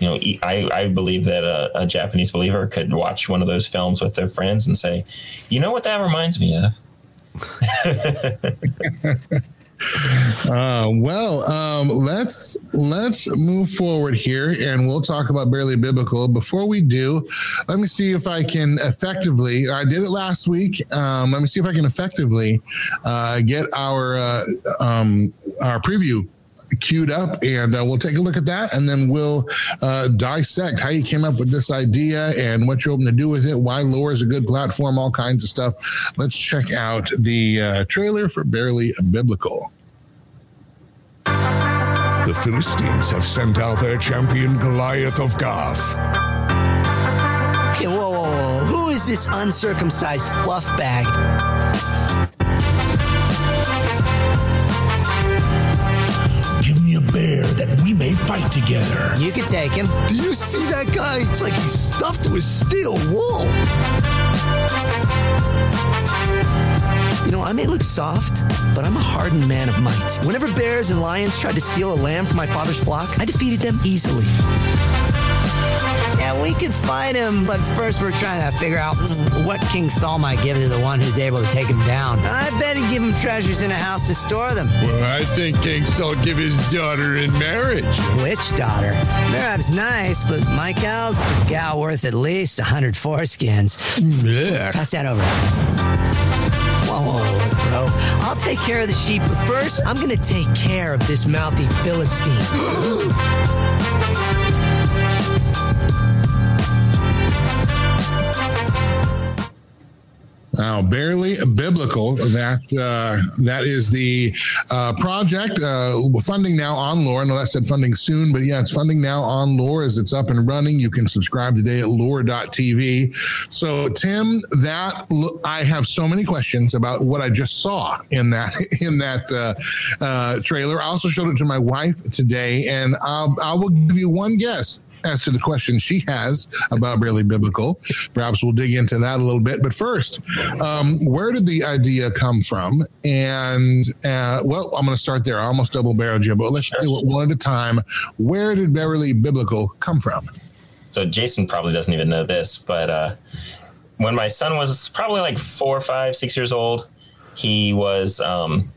Speaker 3: you know, I, I believe that a, a, Japanese believer could watch one of those films with their friends and say, "You know what that reminds me of." *laughs*
Speaker 1: Uh, well, um, let's let's move forward here, and we'll talk about Bearly Biblical. Before we do, let me see if I can effectively. I did it last week. Um, let me see if I can effectively uh, get our uh, um, our preview queued up and uh, we'll take a look at that and then we'll uh, dissect how you came up with this idea and what you're hoping to do with it why Loor is a good platform all kinds of stuff let's check out the uh, trailer for Bearly Biblical
Speaker 4: the Philistines have sent out their champion Goliath of Gath.
Speaker 5: Okay, whoa, whoa, whoa. Who is this uncircumcised fluff bag?
Speaker 4: Bear that we may fight together.
Speaker 5: You can take him.
Speaker 4: Do you see that guy? It's like he's stuffed with steel wool.
Speaker 5: You know, I may look soft, but I'm a hardened man of might. Whenever bears and lions tried to steal a lamb from my father's flock, I defeated them easily. Yeah, we could fight him, but first we're trying to figure out what King Saul might give to the one who's able to take him down. I bet he'd give him treasures in a house to store them.
Speaker 4: Well, I think King Saul give his daughter in marriage.
Speaker 5: Which daughter? Merab's nice, but Michal's a gal worth at least a hundred foreskins. Yeah. Pass that over. Whoa, bro. I'll take care of the sheep, but first, I'm gonna take care of this mouthy Philistine. *gasps* *gasps* *gasps*
Speaker 1: now. Bearly Biblical. That uh, that is the uh, project. Uh, funding now on Loor. I that said funding soon, but yeah, it's funding now on Loor as it's up and running. You can subscribe today at loor.tv. So Tim, that I have so many questions about what I just saw in that *laughs* in that uh, uh, trailer. I also showed it to my wife today, and I'll, I will give you one guess as to the question she has about Bearly Biblical. Perhaps we'll dig into that a little bit. But first, um, where did the idea come from? And uh, well, I'm going to start there. I almost double barreled you, but let's do it one at a time. Where did Bearly Biblical come from?
Speaker 3: So Jason probably doesn't even know this, but uh, when my son was probably like four, five, six years old, he was um,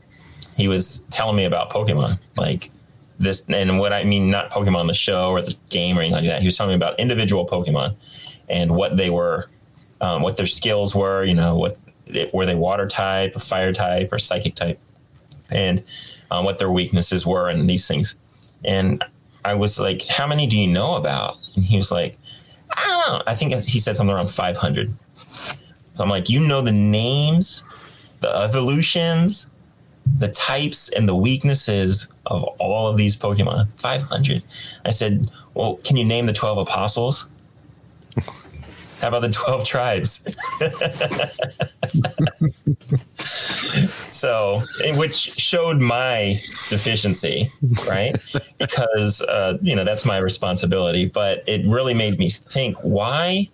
Speaker 3: he was telling me about Pokemon, like this, and what I mean, not Pokemon the show or the game or anything like that. He was telling me about individual Pokemon and what they were, um, what their skills were. You know, what were they water type, or fire type, or psychic type, and um, what their weaknesses were, and these things. And I was like, "How many do you know about?" And he was like, "I don't know. I think he said something around 500." So I'm like, "You know the names, the evolutions, the types and the weaknesses of all of these Pokemon. 500. I said, well, can you name the 12 apostles? *laughs* How about the 12 tribes? *laughs* so, which showed my deficiency, right? Because, uh, you know, that's my responsibility. But it really made me think why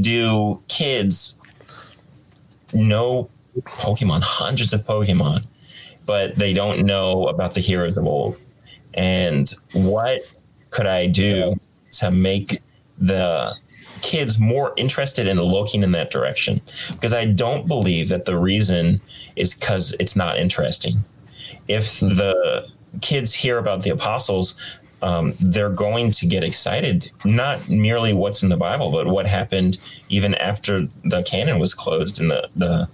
Speaker 3: do kids know Pokemon, hundreds of Pokemon, but they don't know about the heroes of old. And what could I do to make the kids more interested in looking in that direction? Because I don't believe that the reason is because it's not interesting. If hmm. the kids hear about the apostles, um, they're going to get excited, not merely what's in the Bible, but what happened even after the canon was closed and the, the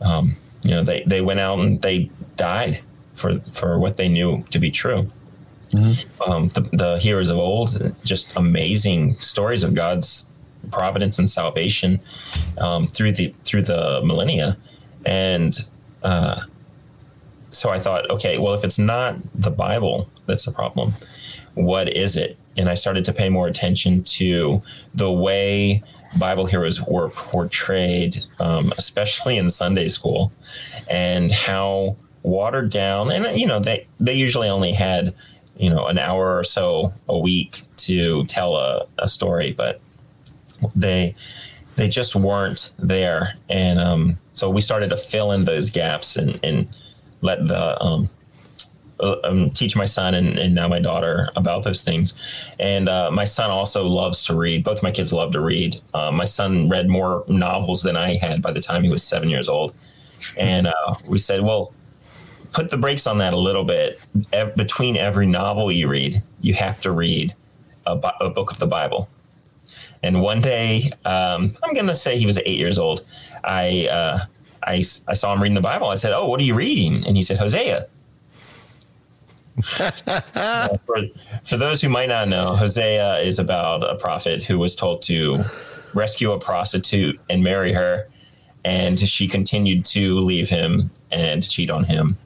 Speaker 3: um, you know, they, they went out and they died for for what they knew to be true. Mm-hmm. Um, the, the heroes of old, just amazing stories of God's providence and salvation um, through the through the millennia, and uh, so I thought, okay, well, if it's not the Bible that's the problem, what is it? And I started to pay more attention to the way Bible heroes were portrayed, um, especially in Sunday school, and how watered down. And you know, they they usually only had you know an hour or so a week to tell a, a story, but they they just weren't there. And um, so we started to fill in those gaps and, and let the um, um, teach my son and, and, now my daughter about those things. And uh, my son also loves to read. Both my kids love to read. Uh, my son read more novels than I had by the time he was seven years old. And uh, we said, well, put the brakes on that a little bit. E- between every novel you read, you have to read a, a book of the Bible. And one day, um, I'm going to say he was eight years old. I, uh, I, I saw him reading the Bible. I said, "Oh, what are you reading?" And he said, "Hosea." *laughs* uh, for, for those who might not know, Hosea is about a prophet who was told to rescue a prostitute and marry her, and she continued to leave him and cheat on him,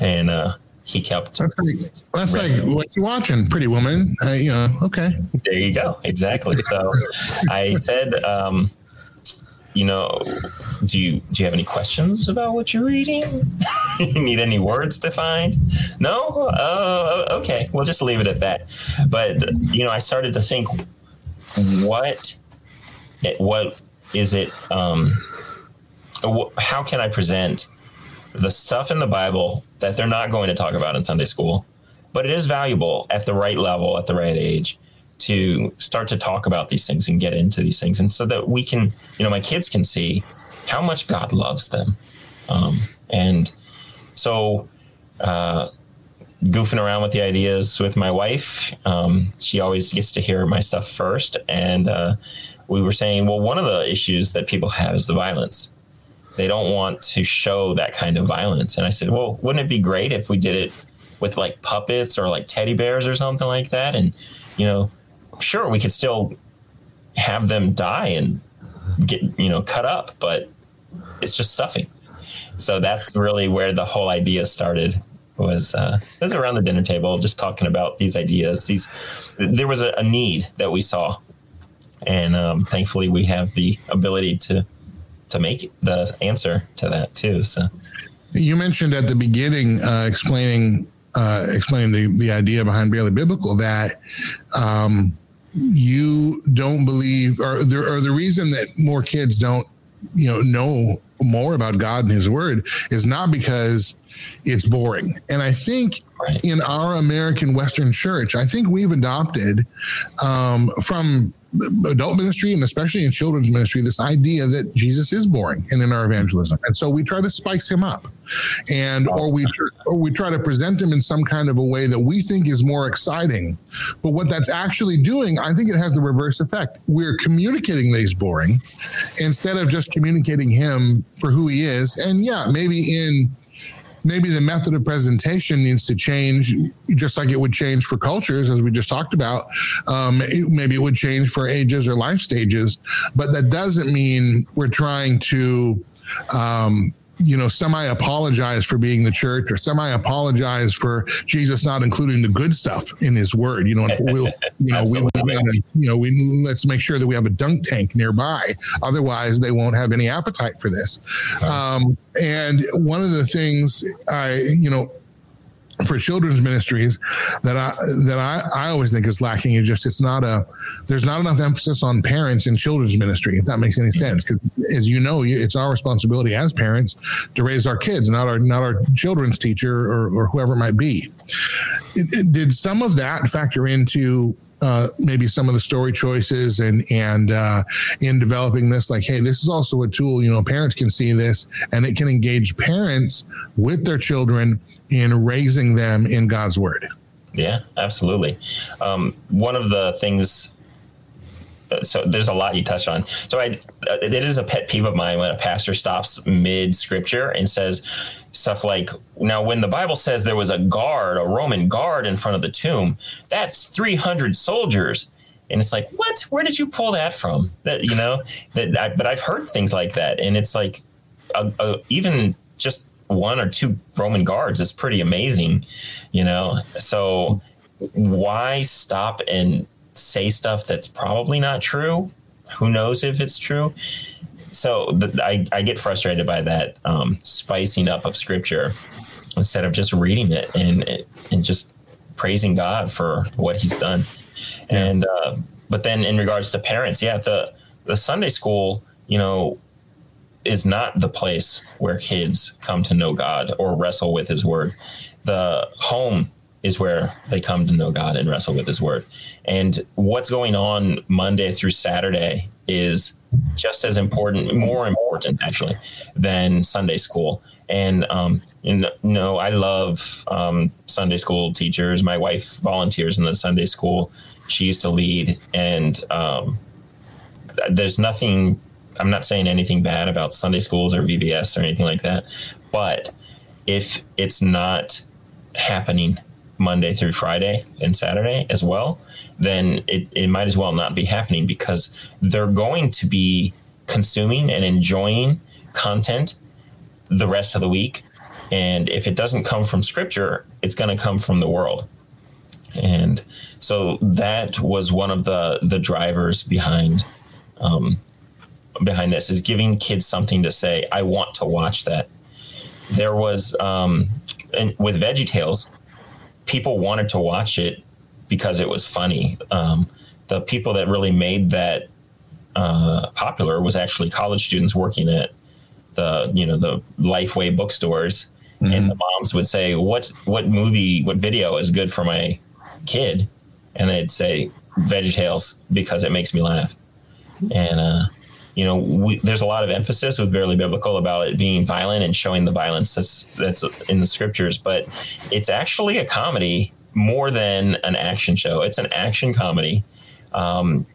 Speaker 3: and uh, he kept.
Speaker 1: That's like that's like what you watching, Pretty Woman. Uh, you know, okay.
Speaker 3: There you go. Exactly. So I said. Um, you know, do you do you have any questions about what you're reading? *laughs* need any words defined? No. Uh, okay, we'll just leave it at that. But you know, I started to think, what, what is it? Um, how can I present the stuff in the Bible that they're not going to talk about in Sunday school, but it is valuable at the right level, at the right age, to start to talk about these things and get into these things, and so that we can, you know, my kids can see how much God loves them, um, and so. Uh, goofing around with the ideas with my wife. Um, she always gets to hear my stuff first. And uh, we were saying, well, one of the issues that people have is the violence. They don't want to show that kind of violence. And I said, well, wouldn't it be great if we did it with like puppets or like teddy bears or something like that? And, you know, sure, we could still have them die and get, you know, cut up, but it's just stuffing. So that's really where the whole idea started. Was uh, was around the dinner table, just talking about these ideas. These there was a, a need that we saw, and um, thankfully we have the ability to to make the answer to that too. So
Speaker 1: you mentioned at the beginning uh, explaining uh, explaining the the idea behind Bearly Biblical that um, you don't believe or the, or the reason that more kids don't you know know more about God and His Word is not because it's boring. And I think in our American Western church, I think we've adopted um, from adult ministry and especially in children's ministry this idea that Jesus is boring and in our evangelism. And so we try to spice him up and or we or we try to present him in some kind of a way that we think is more exciting. But what that's actually doing, I think it has the reverse effect. We're communicating that he's boring instead of just communicating him for who he is. And yeah, maybe in maybe the method of presentation needs to change, just like it would change for cultures, as we just talked about. Um, it, maybe it would change for ages or life stages, but that doesn't mean we're trying to um, you know, semi apologize for being the church or semi apologize for Jesus not including the good stuff in his word. You know, we'll, you know, we, we you know, we let's make sure that we have a dunk tank nearby. Otherwise, they won't have any appetite for this. Um, and one of the things I, you know, for children's ministries that I that I, I always think is lacking. Is just it's not a there's not enough emphasis on parents in children's ministry if that makes any sense. Because as you know it's our responsibility as parents to raise our kids not our not our children's teacher or, or whoever it might be. It, it, did some of that factor into uh, maybe some of the story choices and and uh, in developing this? Like hey this is also a tool you know parents can see this and it can engage parents with their children in raising them in God's word.
Speaker 3: Yeah, absolutely. Um, one of the things, uh, so there's a lot you touched on. So I, uh, it is a pet peeve of mine when a pastor stops mid scripture and says stuff like, now when the Bible says there was a guard, a Roman guard in front of the tomb, that's 300 soldiers. And it's like, what? Where did you pull that from? That you know that, I, but I've heard things like that, and it's like, a, a, even just one or two Roman guards is pretty amazing, you know. So why stop and say stuff that's probably not true? Who knows if it's true? So the, I, I get frustrated by that um, spicing up of scripture instead of just reading it and and just praising God for what He's done. And uh, but then in regards to parents, yeah, the the Sunday school, you know, is not the place where kids come to know God or wrestle with His Word. The home is where they come to know God and wrestle with His Word. And what's going on Monday through Saturday is just as important, more important actually, than Sunday school. And um, you know, I love um, Sunday school teachers. My wife volunteers in the Sunday school. She used to lead, and um, there's nothing I'm not saying anything bad about Sunday schools or VBS or anything like that, but if it's not happening Monday through Friday and Saturday as well, then it, it might as well not be happening because they're going to be consuming and enjoying content the rest of the week. And if it doesn't come from scripture, it's going to come from the world. And so that was one of the the drivers behind um, behind this is giving kids something to say. I want to watch that. There was um, and with Veggie Tales, people wanted to watch it because it was funny. Um, the people that really made that uh, popular was actually college students working at the you know the Lifeway bookstores, mm-hmm. and the moms would say, "What what movie, what video is good for my kid?" And they'd say Veggie Tales because it makes me laugh, and uh, you know, we, there's a lot of emphasis with Bearly Biblical about it being violent and showing the violence that's that's in the scriptures, but it's actually a comedy more than an action show. It's an action comedy. Um,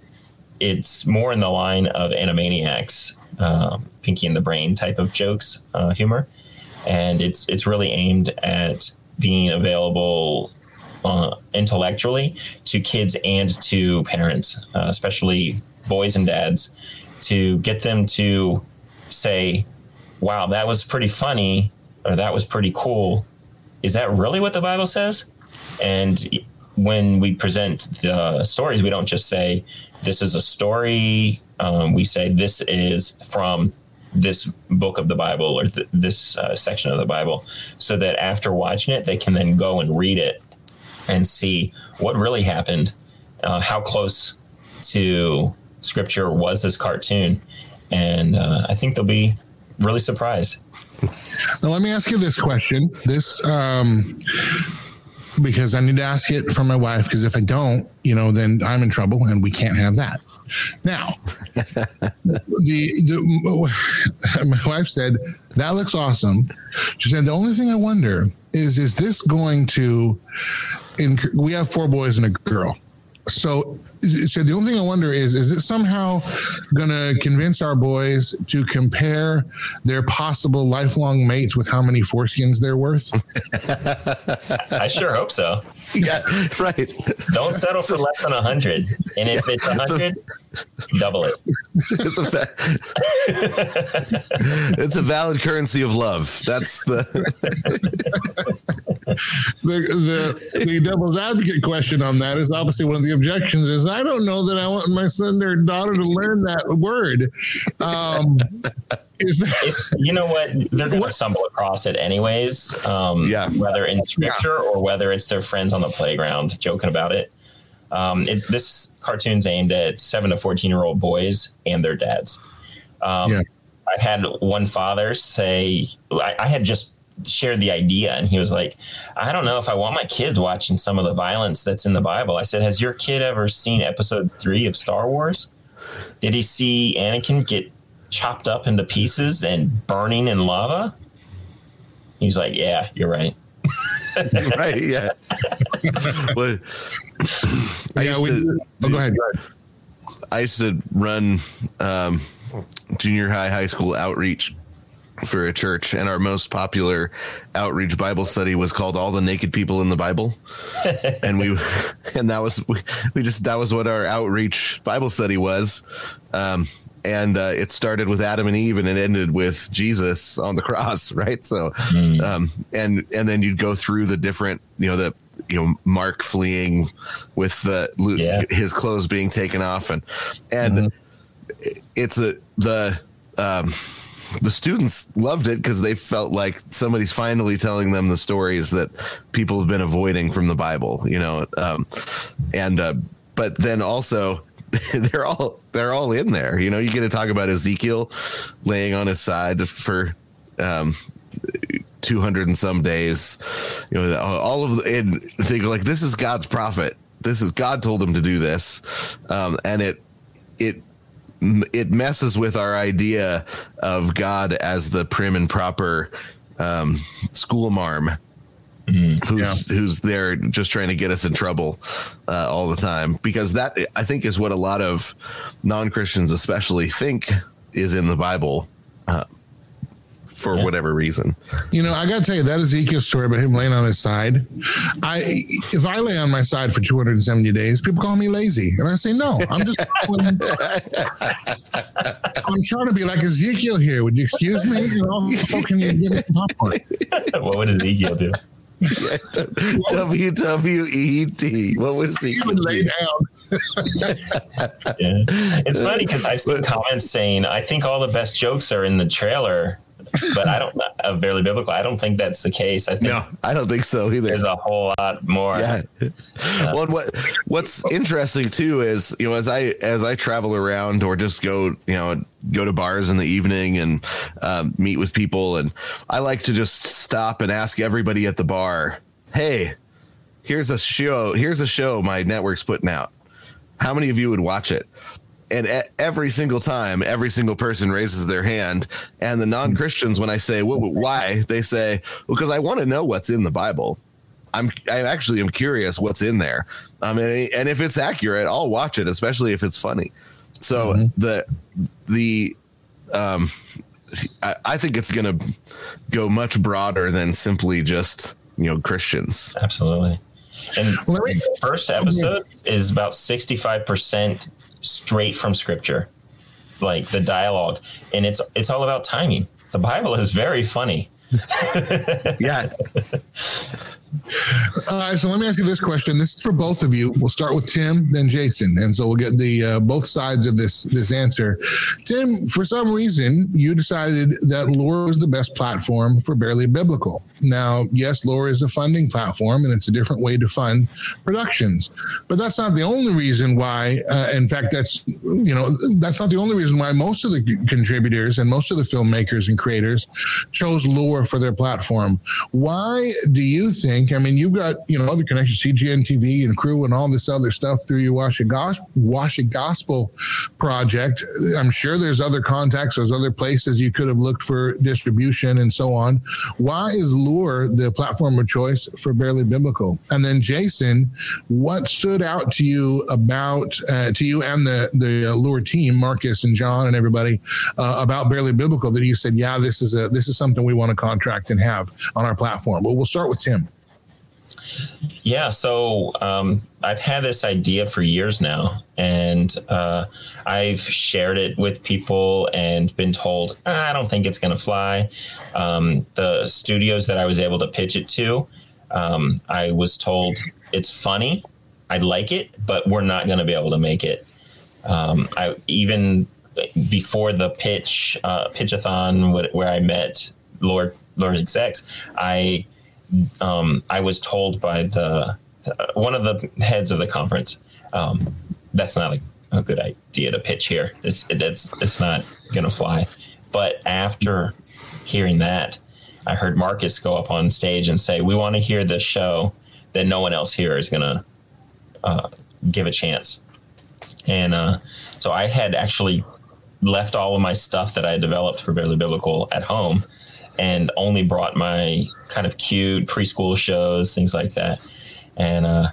Speaker 3: it's more in the line of Animaniacs, um, Pinky and the Brain type of jokes, uh, humor, and it's it's really aimed at being available uh, intellectually to kids and to parents, uh, especially boys and dads to get them to say, wow, that was pretty funny or that was pretty cool. Is that really what the Bible says? And when we present the stories, we don't just say, this is a story. Um, we say, this is from this book of the Bible or th- this uh, section of the Bible, so that after watching it, they can then go and read it and see what really happened, uh, how close to scripture was this cartoon. And uh, I think they'll be really surprised.
Speaker 1: Now, let me ask you this question. This, um, because I need to ask it from my wife, because if I don't, you know, then I'm in trouble and we can't have that. Now, *laughs* the, the my wife said that looks awesome. She said the only thing I wonder is is this going to? In, we have four boys and a girl so, so the only thing I wonder is, is it somehow going to convince our boys to compare their possible lifelong mates with how many foreskins they're worth? *laughs*
Speaker 3: I sure hope so.
Speaker 2: Yeah, right.
Speaker 3: Don't settle for less than a hundred, and if it's a hundred, double it. *laughs*
Speaker 2: It's a fa- *laughs* it's a valid currency of love. That's the *laughs*
Speaker 1: the, the the devil's advocate question on that is obviously one of the objections is I don't know that I want my son or daughter to learn that word. Um,
Speaker 3: is that, if, you know what they're going to stumble across it anyways. Um, yeah, whether in scripture yeah. or whether it's their friends on the playground joking about it. Um, it, this cartoon's aimed at seven to fourteen year old boys and their dads. Um, yeah. I had one father say, I, I had just shared the idea and he was like i don't know if i want my kids watching some of the violence that's in the bible i said has your kid ever seen episode three of star wars did he see anakin get chopped up into pieces and burning in lava? He's like yeah you're right. *laughs*
Speaker 2: Right yeah. *laughs*
Speaker 1: Well, yeah we, to, oh, go ahead go ahead.
Speaker 2: I used to run um, junior high high school outreach for a church, and our most popular outreach Bible study was called "All the Naked People in the Bible," *laughs* and we, *laughs* and that was we, we just that was what our outreach Bible study was, um, and uh, it started with Adam and Eve, and it ended with Jesus on the *laughs* cross, right? So, mm. um, and and then you'd go through the different, you know, the you know Mark fleeing with the yeah. his clothes being taken off, and and mm-hmm. it's a the um, the students loved it because they felt like somebody's finally telling them the stories that people have been avoiding from the Bible, you know. Um, and uh, but then also *laughs* they're all they're all in there. You know, you get to talk about Ezekiel laying on his side for um, 200 and some days. You know, all of the, and think like this is God's prophet. This is God told him to do this, um, and it it it messes with our idea of God as the prim and proper um, school marm. Mm, who's, yeah. who's there just trying to get us in trouble uh, all the time because that I think is what a lot of non Christians especially think is in the Bible. Uh, for yeah. whatever reason.
Speaker 1: You know, I got to tell you that Ezekiel story about him laying on his side. I if I lay on my side for 270 days, people call me lazy, and I say no. I'm just *laughs* I'm trying to be like Ezekiel here. Would you excuse me? You know, can you give me
Speaker 3: popcorn? what would Ezekiel do? *laughs*
Speaker 2: W W E T. What was he? Lay down. *laughs*
Speaker 3: yeah. It's funny because I've seen comments saying, "I think all the best jokes are in the trailer." But I don't of Bearly Biblical. I don't think that's the case. I think
Speaker 2: no, I don't think so either.
Speaker 3: There's a whole lot more.
Speaker 2: Yeah. Uh, well, what what's interesting too is you know as I as I travel around or just go you know go to bars in the evening and um, meet with people and I like to just stop and ask everybody at the bar, hey, here's a show. Here's a show my network's putting out. How many of you would watch it? And every single time every single person raises their hand. And the non-christians when i say well, why? they say well because i want to know what's in the bible. I'm i actually am curious what's in there. I mean and if it's accurate i'll watch it especially if it's funny. So mm-hmm. the the um I, I think it's going to go much broader than simply just you know christians.
Speaker 3: Absolutely. And the first episode is about 65% straight from scripture, like the dialogue, and it's it's all about timing. the Bible is very funny. *laughs*
Speaker 2: yeah. *laughs*
Speaker 1: Uh, so let me ask you this question. This is for both of you. We'll start with Tim, then Jason, and so we'll get the uh, both sides of this this answer. Tim, for some reason, you decided that Loor was the best platform for Bearly Biblical. Now, yes, Loor is a funding platform, and it's a different way to fund productions, but that's not the only reason why. Uh, in fact, that's you know that's not the only reason why most of the contributors and most of the filmmakers and creators chose Loor for their platform. Why do you think? I mean, you've got you know other connections, CGN TV and Crew and all this other stuff through your Wash It, Gospel, Gospel project. I'm sure there's other contacts, there's other places you could have looked for distribution and so on. Why is Loor the platform of choice for Bearly Biblical? And then Jason, what stood out to you about uh, to you and the the Loor team, Marcus and John and everybody uh, about Bearly Biblical that you said, yeah, this is a this is something we want to contract and have on our platform. Well, we'll start with Tim.
Speaker 3: Yeah, so um, I've had this idea for years now, and uh, I've shared it with people and been told, ah, I don't think it's going to fly. Um, the studios that I was able to pitch it to, um, I was told it's funny, I like it, but we're not going to be able to make it. Um, I even before the pitch uh, pitchathon where I met Loor Loor execs, I um, I was told by the uh, one of the heads of the conference um, that's not a, a, good idea to pitch here. This that's it's not gonna fly. But after hearing that, I heard Marcus go up on stage and say, "We want to hear this show that no one else here is gonna uh, give a chance." And uh, so I had actually left all of my stuff that I developed for Bearly Biblical at home and only brought my kind of cute preschool shows, things like that. And, uh,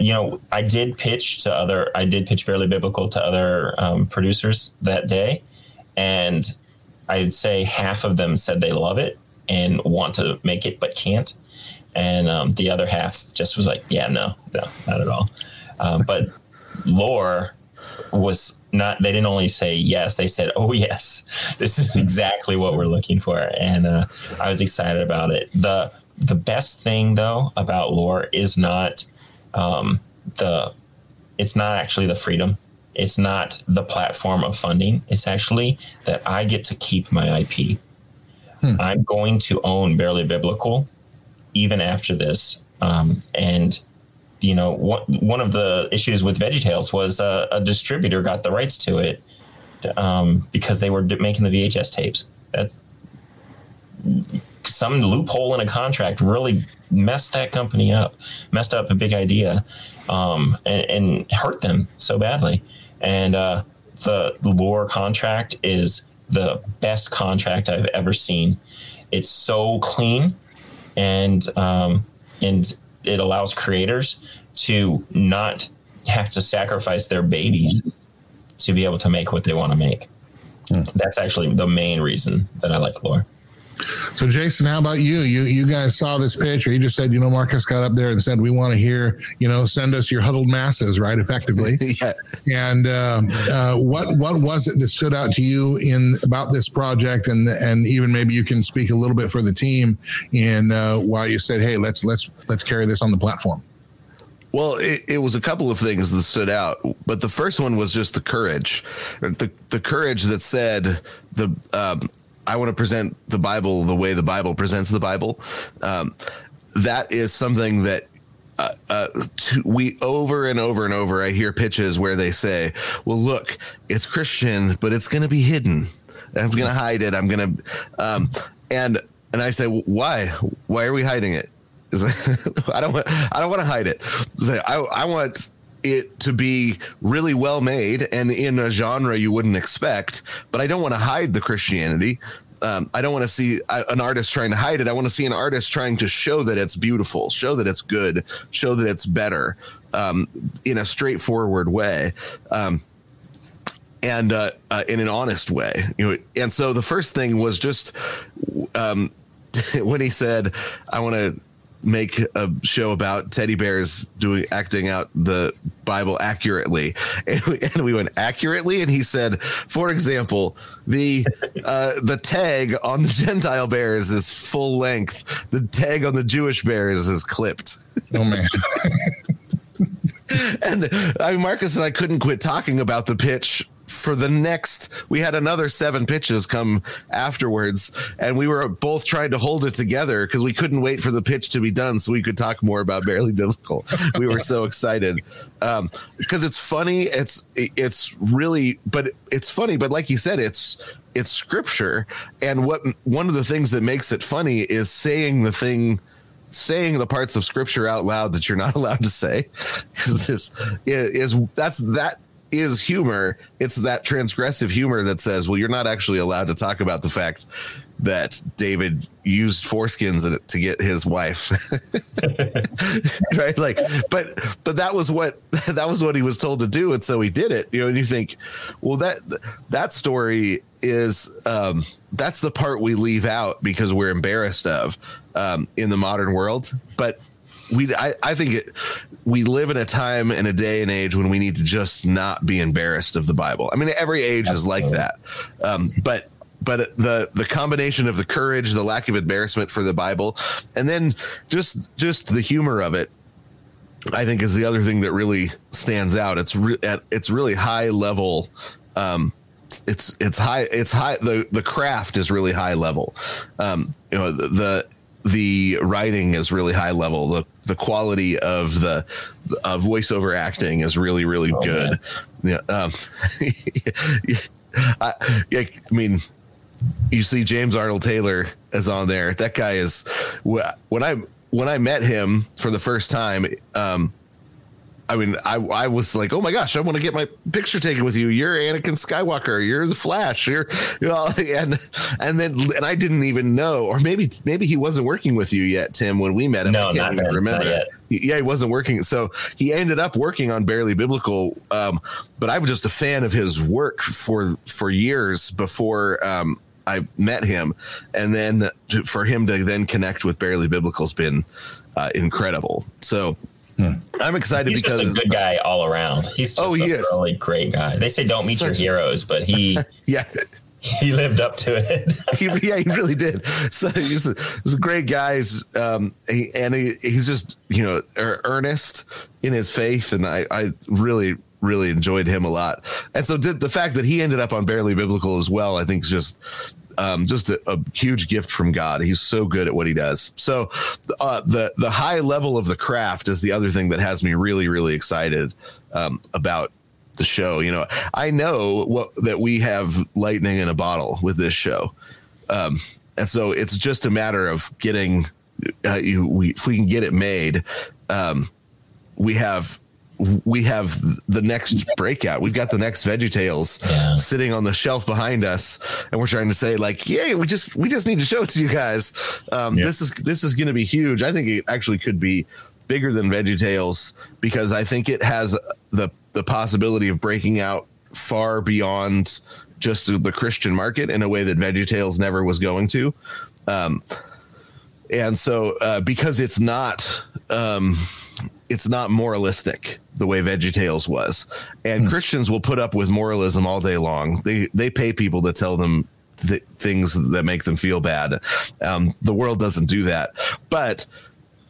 Speaker 3: you know, I did pitch to other, I did pitch Bearly Biblical to other um, producers that day. And I'd say half of them said they love it and want to make it, but can't. And um, the other half just was like, yeah, no, no, not at all. Um, but Loor was not they didn't only say yes they said oh yes. *laughs* This is exactly what we're looking for and uh, i was excited about it. The the best thing though about Loor is not um, the it's not actually the freedom. It's not the platform of funding. It's actually that i get to keep my ip hmm. i'm going to own Bearly Biblical even after this um, and you know, one, one of the issues with VeggieTales was uh, a distributor got the rights to it um, because they were making the VHS tapes. That's some loophole in a contract really messed that company up, messed up a big idea, um, and, and, hurt them so badly. And uh, the Loor contract is the best contract I've ever seen. It's so clean, and um, and it allows creators to not have to sacrifice their babies to be able to make what they want to make. Hmm. That's actually the main reason that I like Loor.
Speaker 1: So, Jason, how about you? You you guys saw this pitch, or you just said, you know, Marcus got up there and said, we want to hear, you know, send us your huddled masses, right? Effectively. *laughs* yeah. And uh, uh, what what was it that stood out to you in about this project, and and even maybe you can speak a little bit for the team in uh, why you said, hey, let's let's let's carry this on the platform.
Speaker 2: Well, it, it, was a couple of things that stood out, but the first one was just the courage, the the courage that said the um, I want to present the Bible the way the Bible presents the Bible. Um, that is something that uh, uh, to, we over and over and over I hear pitches where they say, "Well, look, it's Christian, but it's going to be hidden. I'm going to hide it. I'm going to," um, and and I say, "Why? Why are we hiding it?" *laughs* I don't want. I don't want to hide it. I, I want it to be really well made and in a genre you wouldn't expect. But I don't want to hide the Christianity. Um, I don't want to see an artist trying to hide it. I want to see an artist trying to show that it's beautiful, show that it's good, show that it's better um, in a straightforward way. Um, and uh, uh, in an honest way, you know. And so the first thing was just um, *laughs* when he said, "I want to make a show about teddy bears doing acting out the Bible accurately, *laughs* and we, and we went accurately, and he said, for example, the uh, the tag on the *laughs* Gentile bears is full length. The tag on the Jewish bears is clipped.
Speaker 1: Oh man. *laughs*
Speaker 2: and I mean, Marcus and I couldn't quit talking about the pitch for the next we had another seven pitches come afterwards and we were both trying to hold it together because we couldn't wait for the pitch to be done so we could talk more about Bearly Biblical. We were so excited. Um, because it's funny it's it's really but it's funny but like you said it's it's scripture. And what one of the things that makes it funny is saying the thing saying the parts of scripture out loud that you're not *laughs* allowed to say. *laughs* Is, is, is that's that is humor. It's that transgressive humor that says, well, you're not actually allowed to talk about the fact that David used foreskins to get his wife. *laughs* right? Like, but, but that was what, *laughs* that was what he was told to do. And so he did it, you know, and you think, well, that, that story is, um, that's the part we leave out because we're embarrassed of, um, in the modern world. But we, I, I think it, we live in a time and a day and age when we need to just not be embarrassed of the Bible. I mean, every age is like that. Um, but but the the combination of the courage, the lack of embarrassment for the Bible, and then just just the humor of it, I think is the other thing that really stands out. It's re- at it's really high level. Um, it's it's high it's high the the craft is really high level. Um, you know the, the the writing is really high level. The the quality of the uh, voiceover acting is really really oh, good. Man. Yeah, um, *laughs* I, I mean, you see James Arnold Taylor is on there. That guy is when I when I met him for the first time. Um, I mean, I I was like, oh my gosh, I want to get my picture taken with you. You're Anakin Skywalker. You're the Flash. You're, you know, *laughs* and and then and I didn't even know, or maybe maybe he wasn't working with you yet, Tim, when we met him.
Speaker 3: No, I can't even remember.
Speaker 2: Yeah, he wasn't working. So he ended up working on Bearly Biblical. Um, but I was just a fan of his work for for years before um, I met him, and then for him to then connect with Bearly Biblical's been uh, incredible. So Hmm. I'm excited
Speaker 3: He's
Speaker 2: because
Speaker 3: just a good guy all around. He's just oh, he a is. really great guy. They say don't meet Such your heroes, but he *laughs*
Speaker 2: yeah
Speaker 3: he lived up to it. *laughs*
Speaker 2: he, yeah, he really did. So he's a, he's a great guy. He's, um, he, and he, he's just you know earnest in his faith, and I I really really enjoyed him a lot. And so did the fact that he ended up on Bearly Biblical as well, I think is just um, just a, a, huge gift from God. He's so good at what he does. So uh, the the high level of the craft is the other thing that has me really really excited um, about the show. You know, I know what that we have lightning in a bottle with this show, um, and so it's just a matter of getting uh, you. We, if we can get it made, um, we have we have the next breakout. We've got the next Veggie Tales yeah. sitting on the shelf behind us, and we're trying to say like, "Yay! We just we just need to show it to you guys. Um, yeah. This is this is going to be huge. I think it actually could be bigger than Veggie Tales because I think it has the the possibility of breaking out far beyond just the Christian market in a way that Veggie Tales never was going to. Um, and so uh, because it's not um, it's not moralistic the way VeggieTales was, and hmm. Christians will put up with moralism all day long. They they pay people to tell them th- things that make them feel bad. Um, the world doesn't do that, but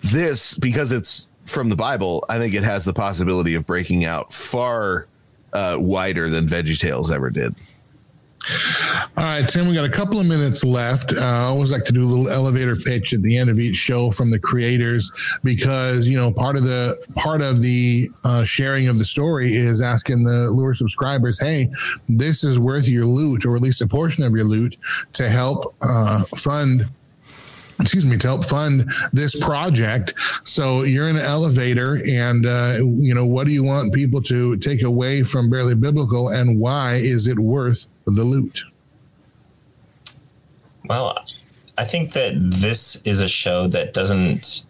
Speaker 2: this because it's from the Bible, I think it has the possibility of breaking out far uh, wider than VeggieTales ever did.
Speaker 1: All right, Tim, we got a couple of minutes left. Uh, I always like to do a little elevator pitch at the end of each show from the creators because you know part of the part of the uh, sharing of the story is asking the Loor subscribers, hey, this is worth your loot or at least a portion of your loot to help uh, fund excuse me, to help fund this project. So you're in an elevator, and uh, you know what do you want people to take away from Bearly Biblical, and why is it worth the loot?
Speaker 3: Well, I think that this is a show that doesn't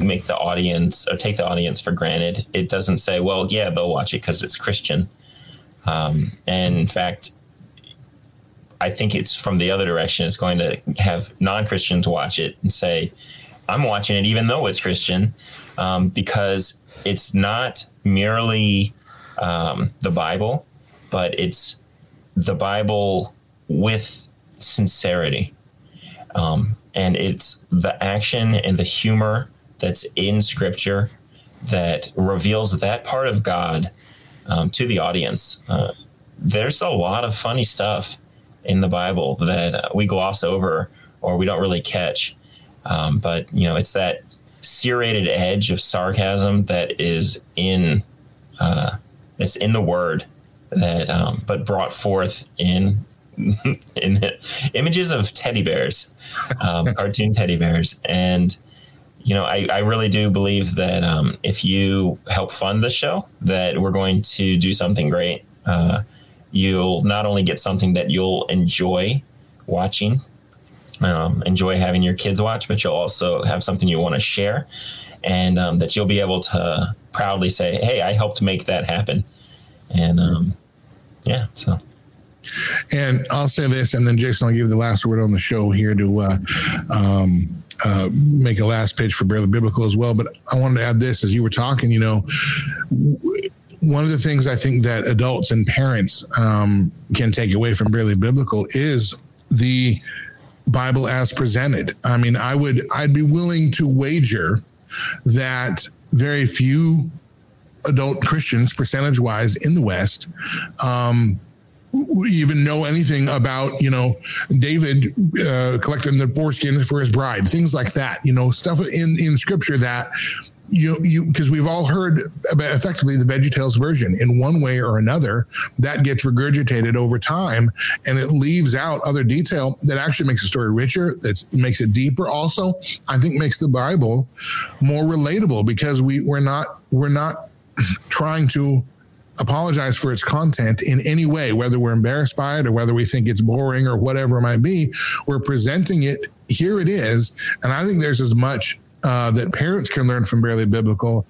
Speaker 3: make the audience or take the audience for granted. It doesn't say, "Well, yeah, they'll watch it because it's Christian." Um, and in fact, I think it's from the other direction. It's going to have non Christians watch it and say, I'm watching it even though it's Christian um, because it's not merely um, the Bible, but it's the Bible with sincerity. Um, and it's the action and the humor that's in Scripture that reveals that part of God um, to the audience. Uh, there's a lot of funny stuff in the Bible that uh, we gloss over or we don't really catch. Um, but you know, it's that serrated edge of sarcasm that is in uh, it's in the word that, um, but brought forth in *laughs* in images of teddy bears, um, *laughs* cartoon teddy bears, and you know, I, I really do believe that um, if you help fund the show, that we're going to do something great. Uh, you'll not only get something that you'll enjoy watching, um, enjoy having your kids watch, but you'll also have something you want to share, and um, that you'll be able to proudly say, "Hey, I helped make that happen." And um, yeah, so.
Speaker 1: And I'll say this, and then Jason, I'll give the last word on the show here to uh, um, uh, make a last pitch for Bearly Biblical as well. But I wanted to add this as you were talking, you know, one of the things I think that adults and parents um, can take away from Bearly Biblical is the Bible as presented. I mean, I would, I'd be willing to wager that very few adult Christians, percentage wise, in the West, um, even know anything about you know David uh, collecting the foreskins for his bride, things like that. You know, stuff in in Scripture that you you because we've all heard about effectively the VeggieTales version in one way or another that gets regurgitated over time and it leaves out other detail that actually makes the story richer that makes it deeper also i think makes the bible more relatable because we we're not we're not trying to apologize for its content in any way, whether we're embarrassed by it or whether we think it's boring or whatever it might be. We're presenting it. Here it is. And I think there's as much uh, that parents can learn from Bearly Biblical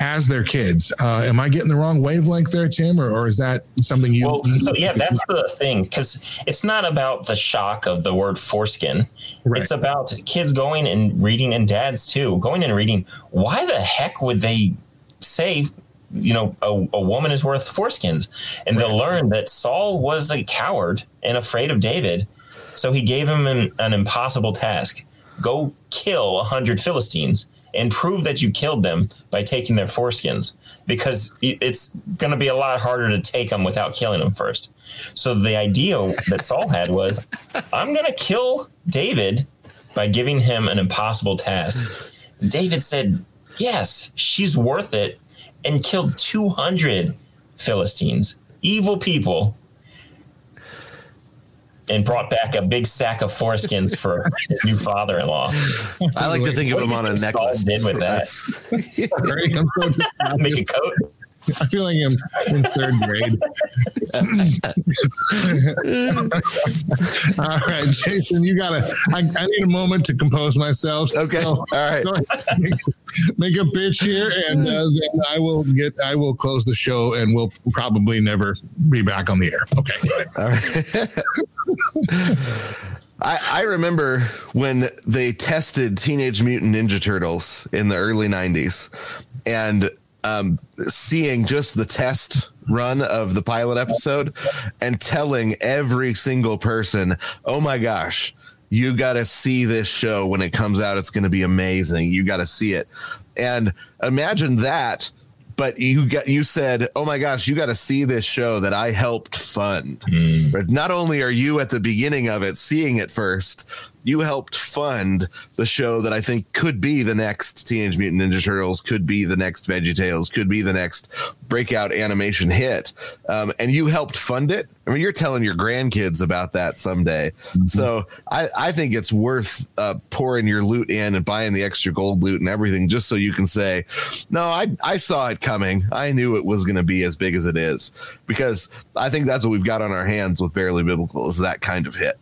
Speaker 1: as their kids. Uh, am I getting the wrong wavelength there, Tim, or, or is that something you?
Speaker 3: Well, so yeah, that's the thing because it's not about the shock of the word foreskin. Right. It's about kids going and reading, and dads too, going and reading. Why the heck would they say you know, a, a, woman is worth foreskins. And they'll learn that Saul was a coward and afraid of David. So he gave him an, an impossible task go kill a hundred Philistines and prove that you killed them by taking their foreskins because it's going to be a lot harder to take them without killing them first. So the idea that Saul had was I'm going to kill David by giving him an impossible task. David said, Yes, she's worth it and killed 200 Philistines, evil people, and brought back a big sack of foreskins for his new father-in-law.
Speaker 2: I like to think of him on a necklace.
Speaker 3: Did with that? *laughs* Make a coat.
Speaker 1: I feel like I'm in third grade. *laughs* All right, Jason, you gotta. I, I, need a moment to compose myself.
Speaker 2: Okay. So, All right.
Speaker 1: Make, make, a pitch here, and uh, then I will get. I will close the show, and we'll probably never be back on the air. Okay.
Speaker 2: All right. *laughs* I, I, remember when they tested Teenage Mutant Ninja Turtles in the early 90s. And um, seeing just the test run of the pilot episode and telling every single person, oh my gosh, you got to see this show when it comes out. It's going to be amazing. You got to see it. And imagine that but you got you said, "Oh my gosh, you got to see this show that I helped fund." Mm. But not only are you at the beginning of it seeing it first, you helped fund the show that I think could be the next Teenage Mutant Ninja Turtles, could be the next VeggieTales, could be the next breakout animation hit, um, and you helped fund it. I mean, you're telling your grandkids about that someday. Mm-hmm. So I, I think it's worth uh, pouring your loot in and buying the extra gold loot and everything just so you can say, no, I, I saw it coming. I knew it was going to be as big as it is because I think that's what we've got on our hands with Bearly Biblical is that kind of hit.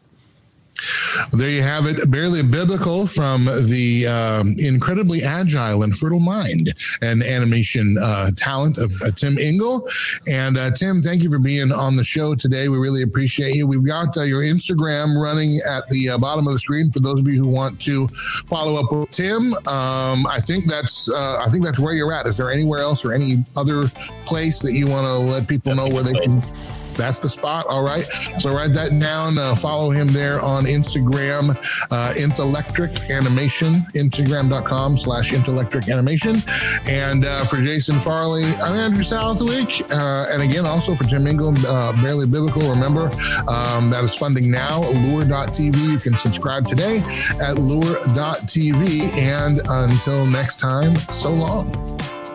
Speaker 1: There you have it. Bearly biblical from the um, incredibly agile and fertile mind and animation uh, talent of uh, Tim Ingle. And uh, Tim, thank you for being on the show today. We really appreciate you. We've got uh, your Instagram running at the uh, bottom of the screen for those of you who want to follow up with Tim. Um, I think that's uh, I think that's where you're at. Is there anywhere else or any other place that you want to let people that's know where they place. can? That's the spot. All right. So write that down. Uh, follow him there on Instagram, uh, Intellectric Animation, Instagram.com slash Intellectric Animation. And uh, for Jason Farley, I'm Andrew Southwick. Uh, and again, also for Tim Ingram, uh, Bearly Biblical. Remember, um, that is funding now, loor.tv. You can subscribe today at loor.tv. And until next time, so long.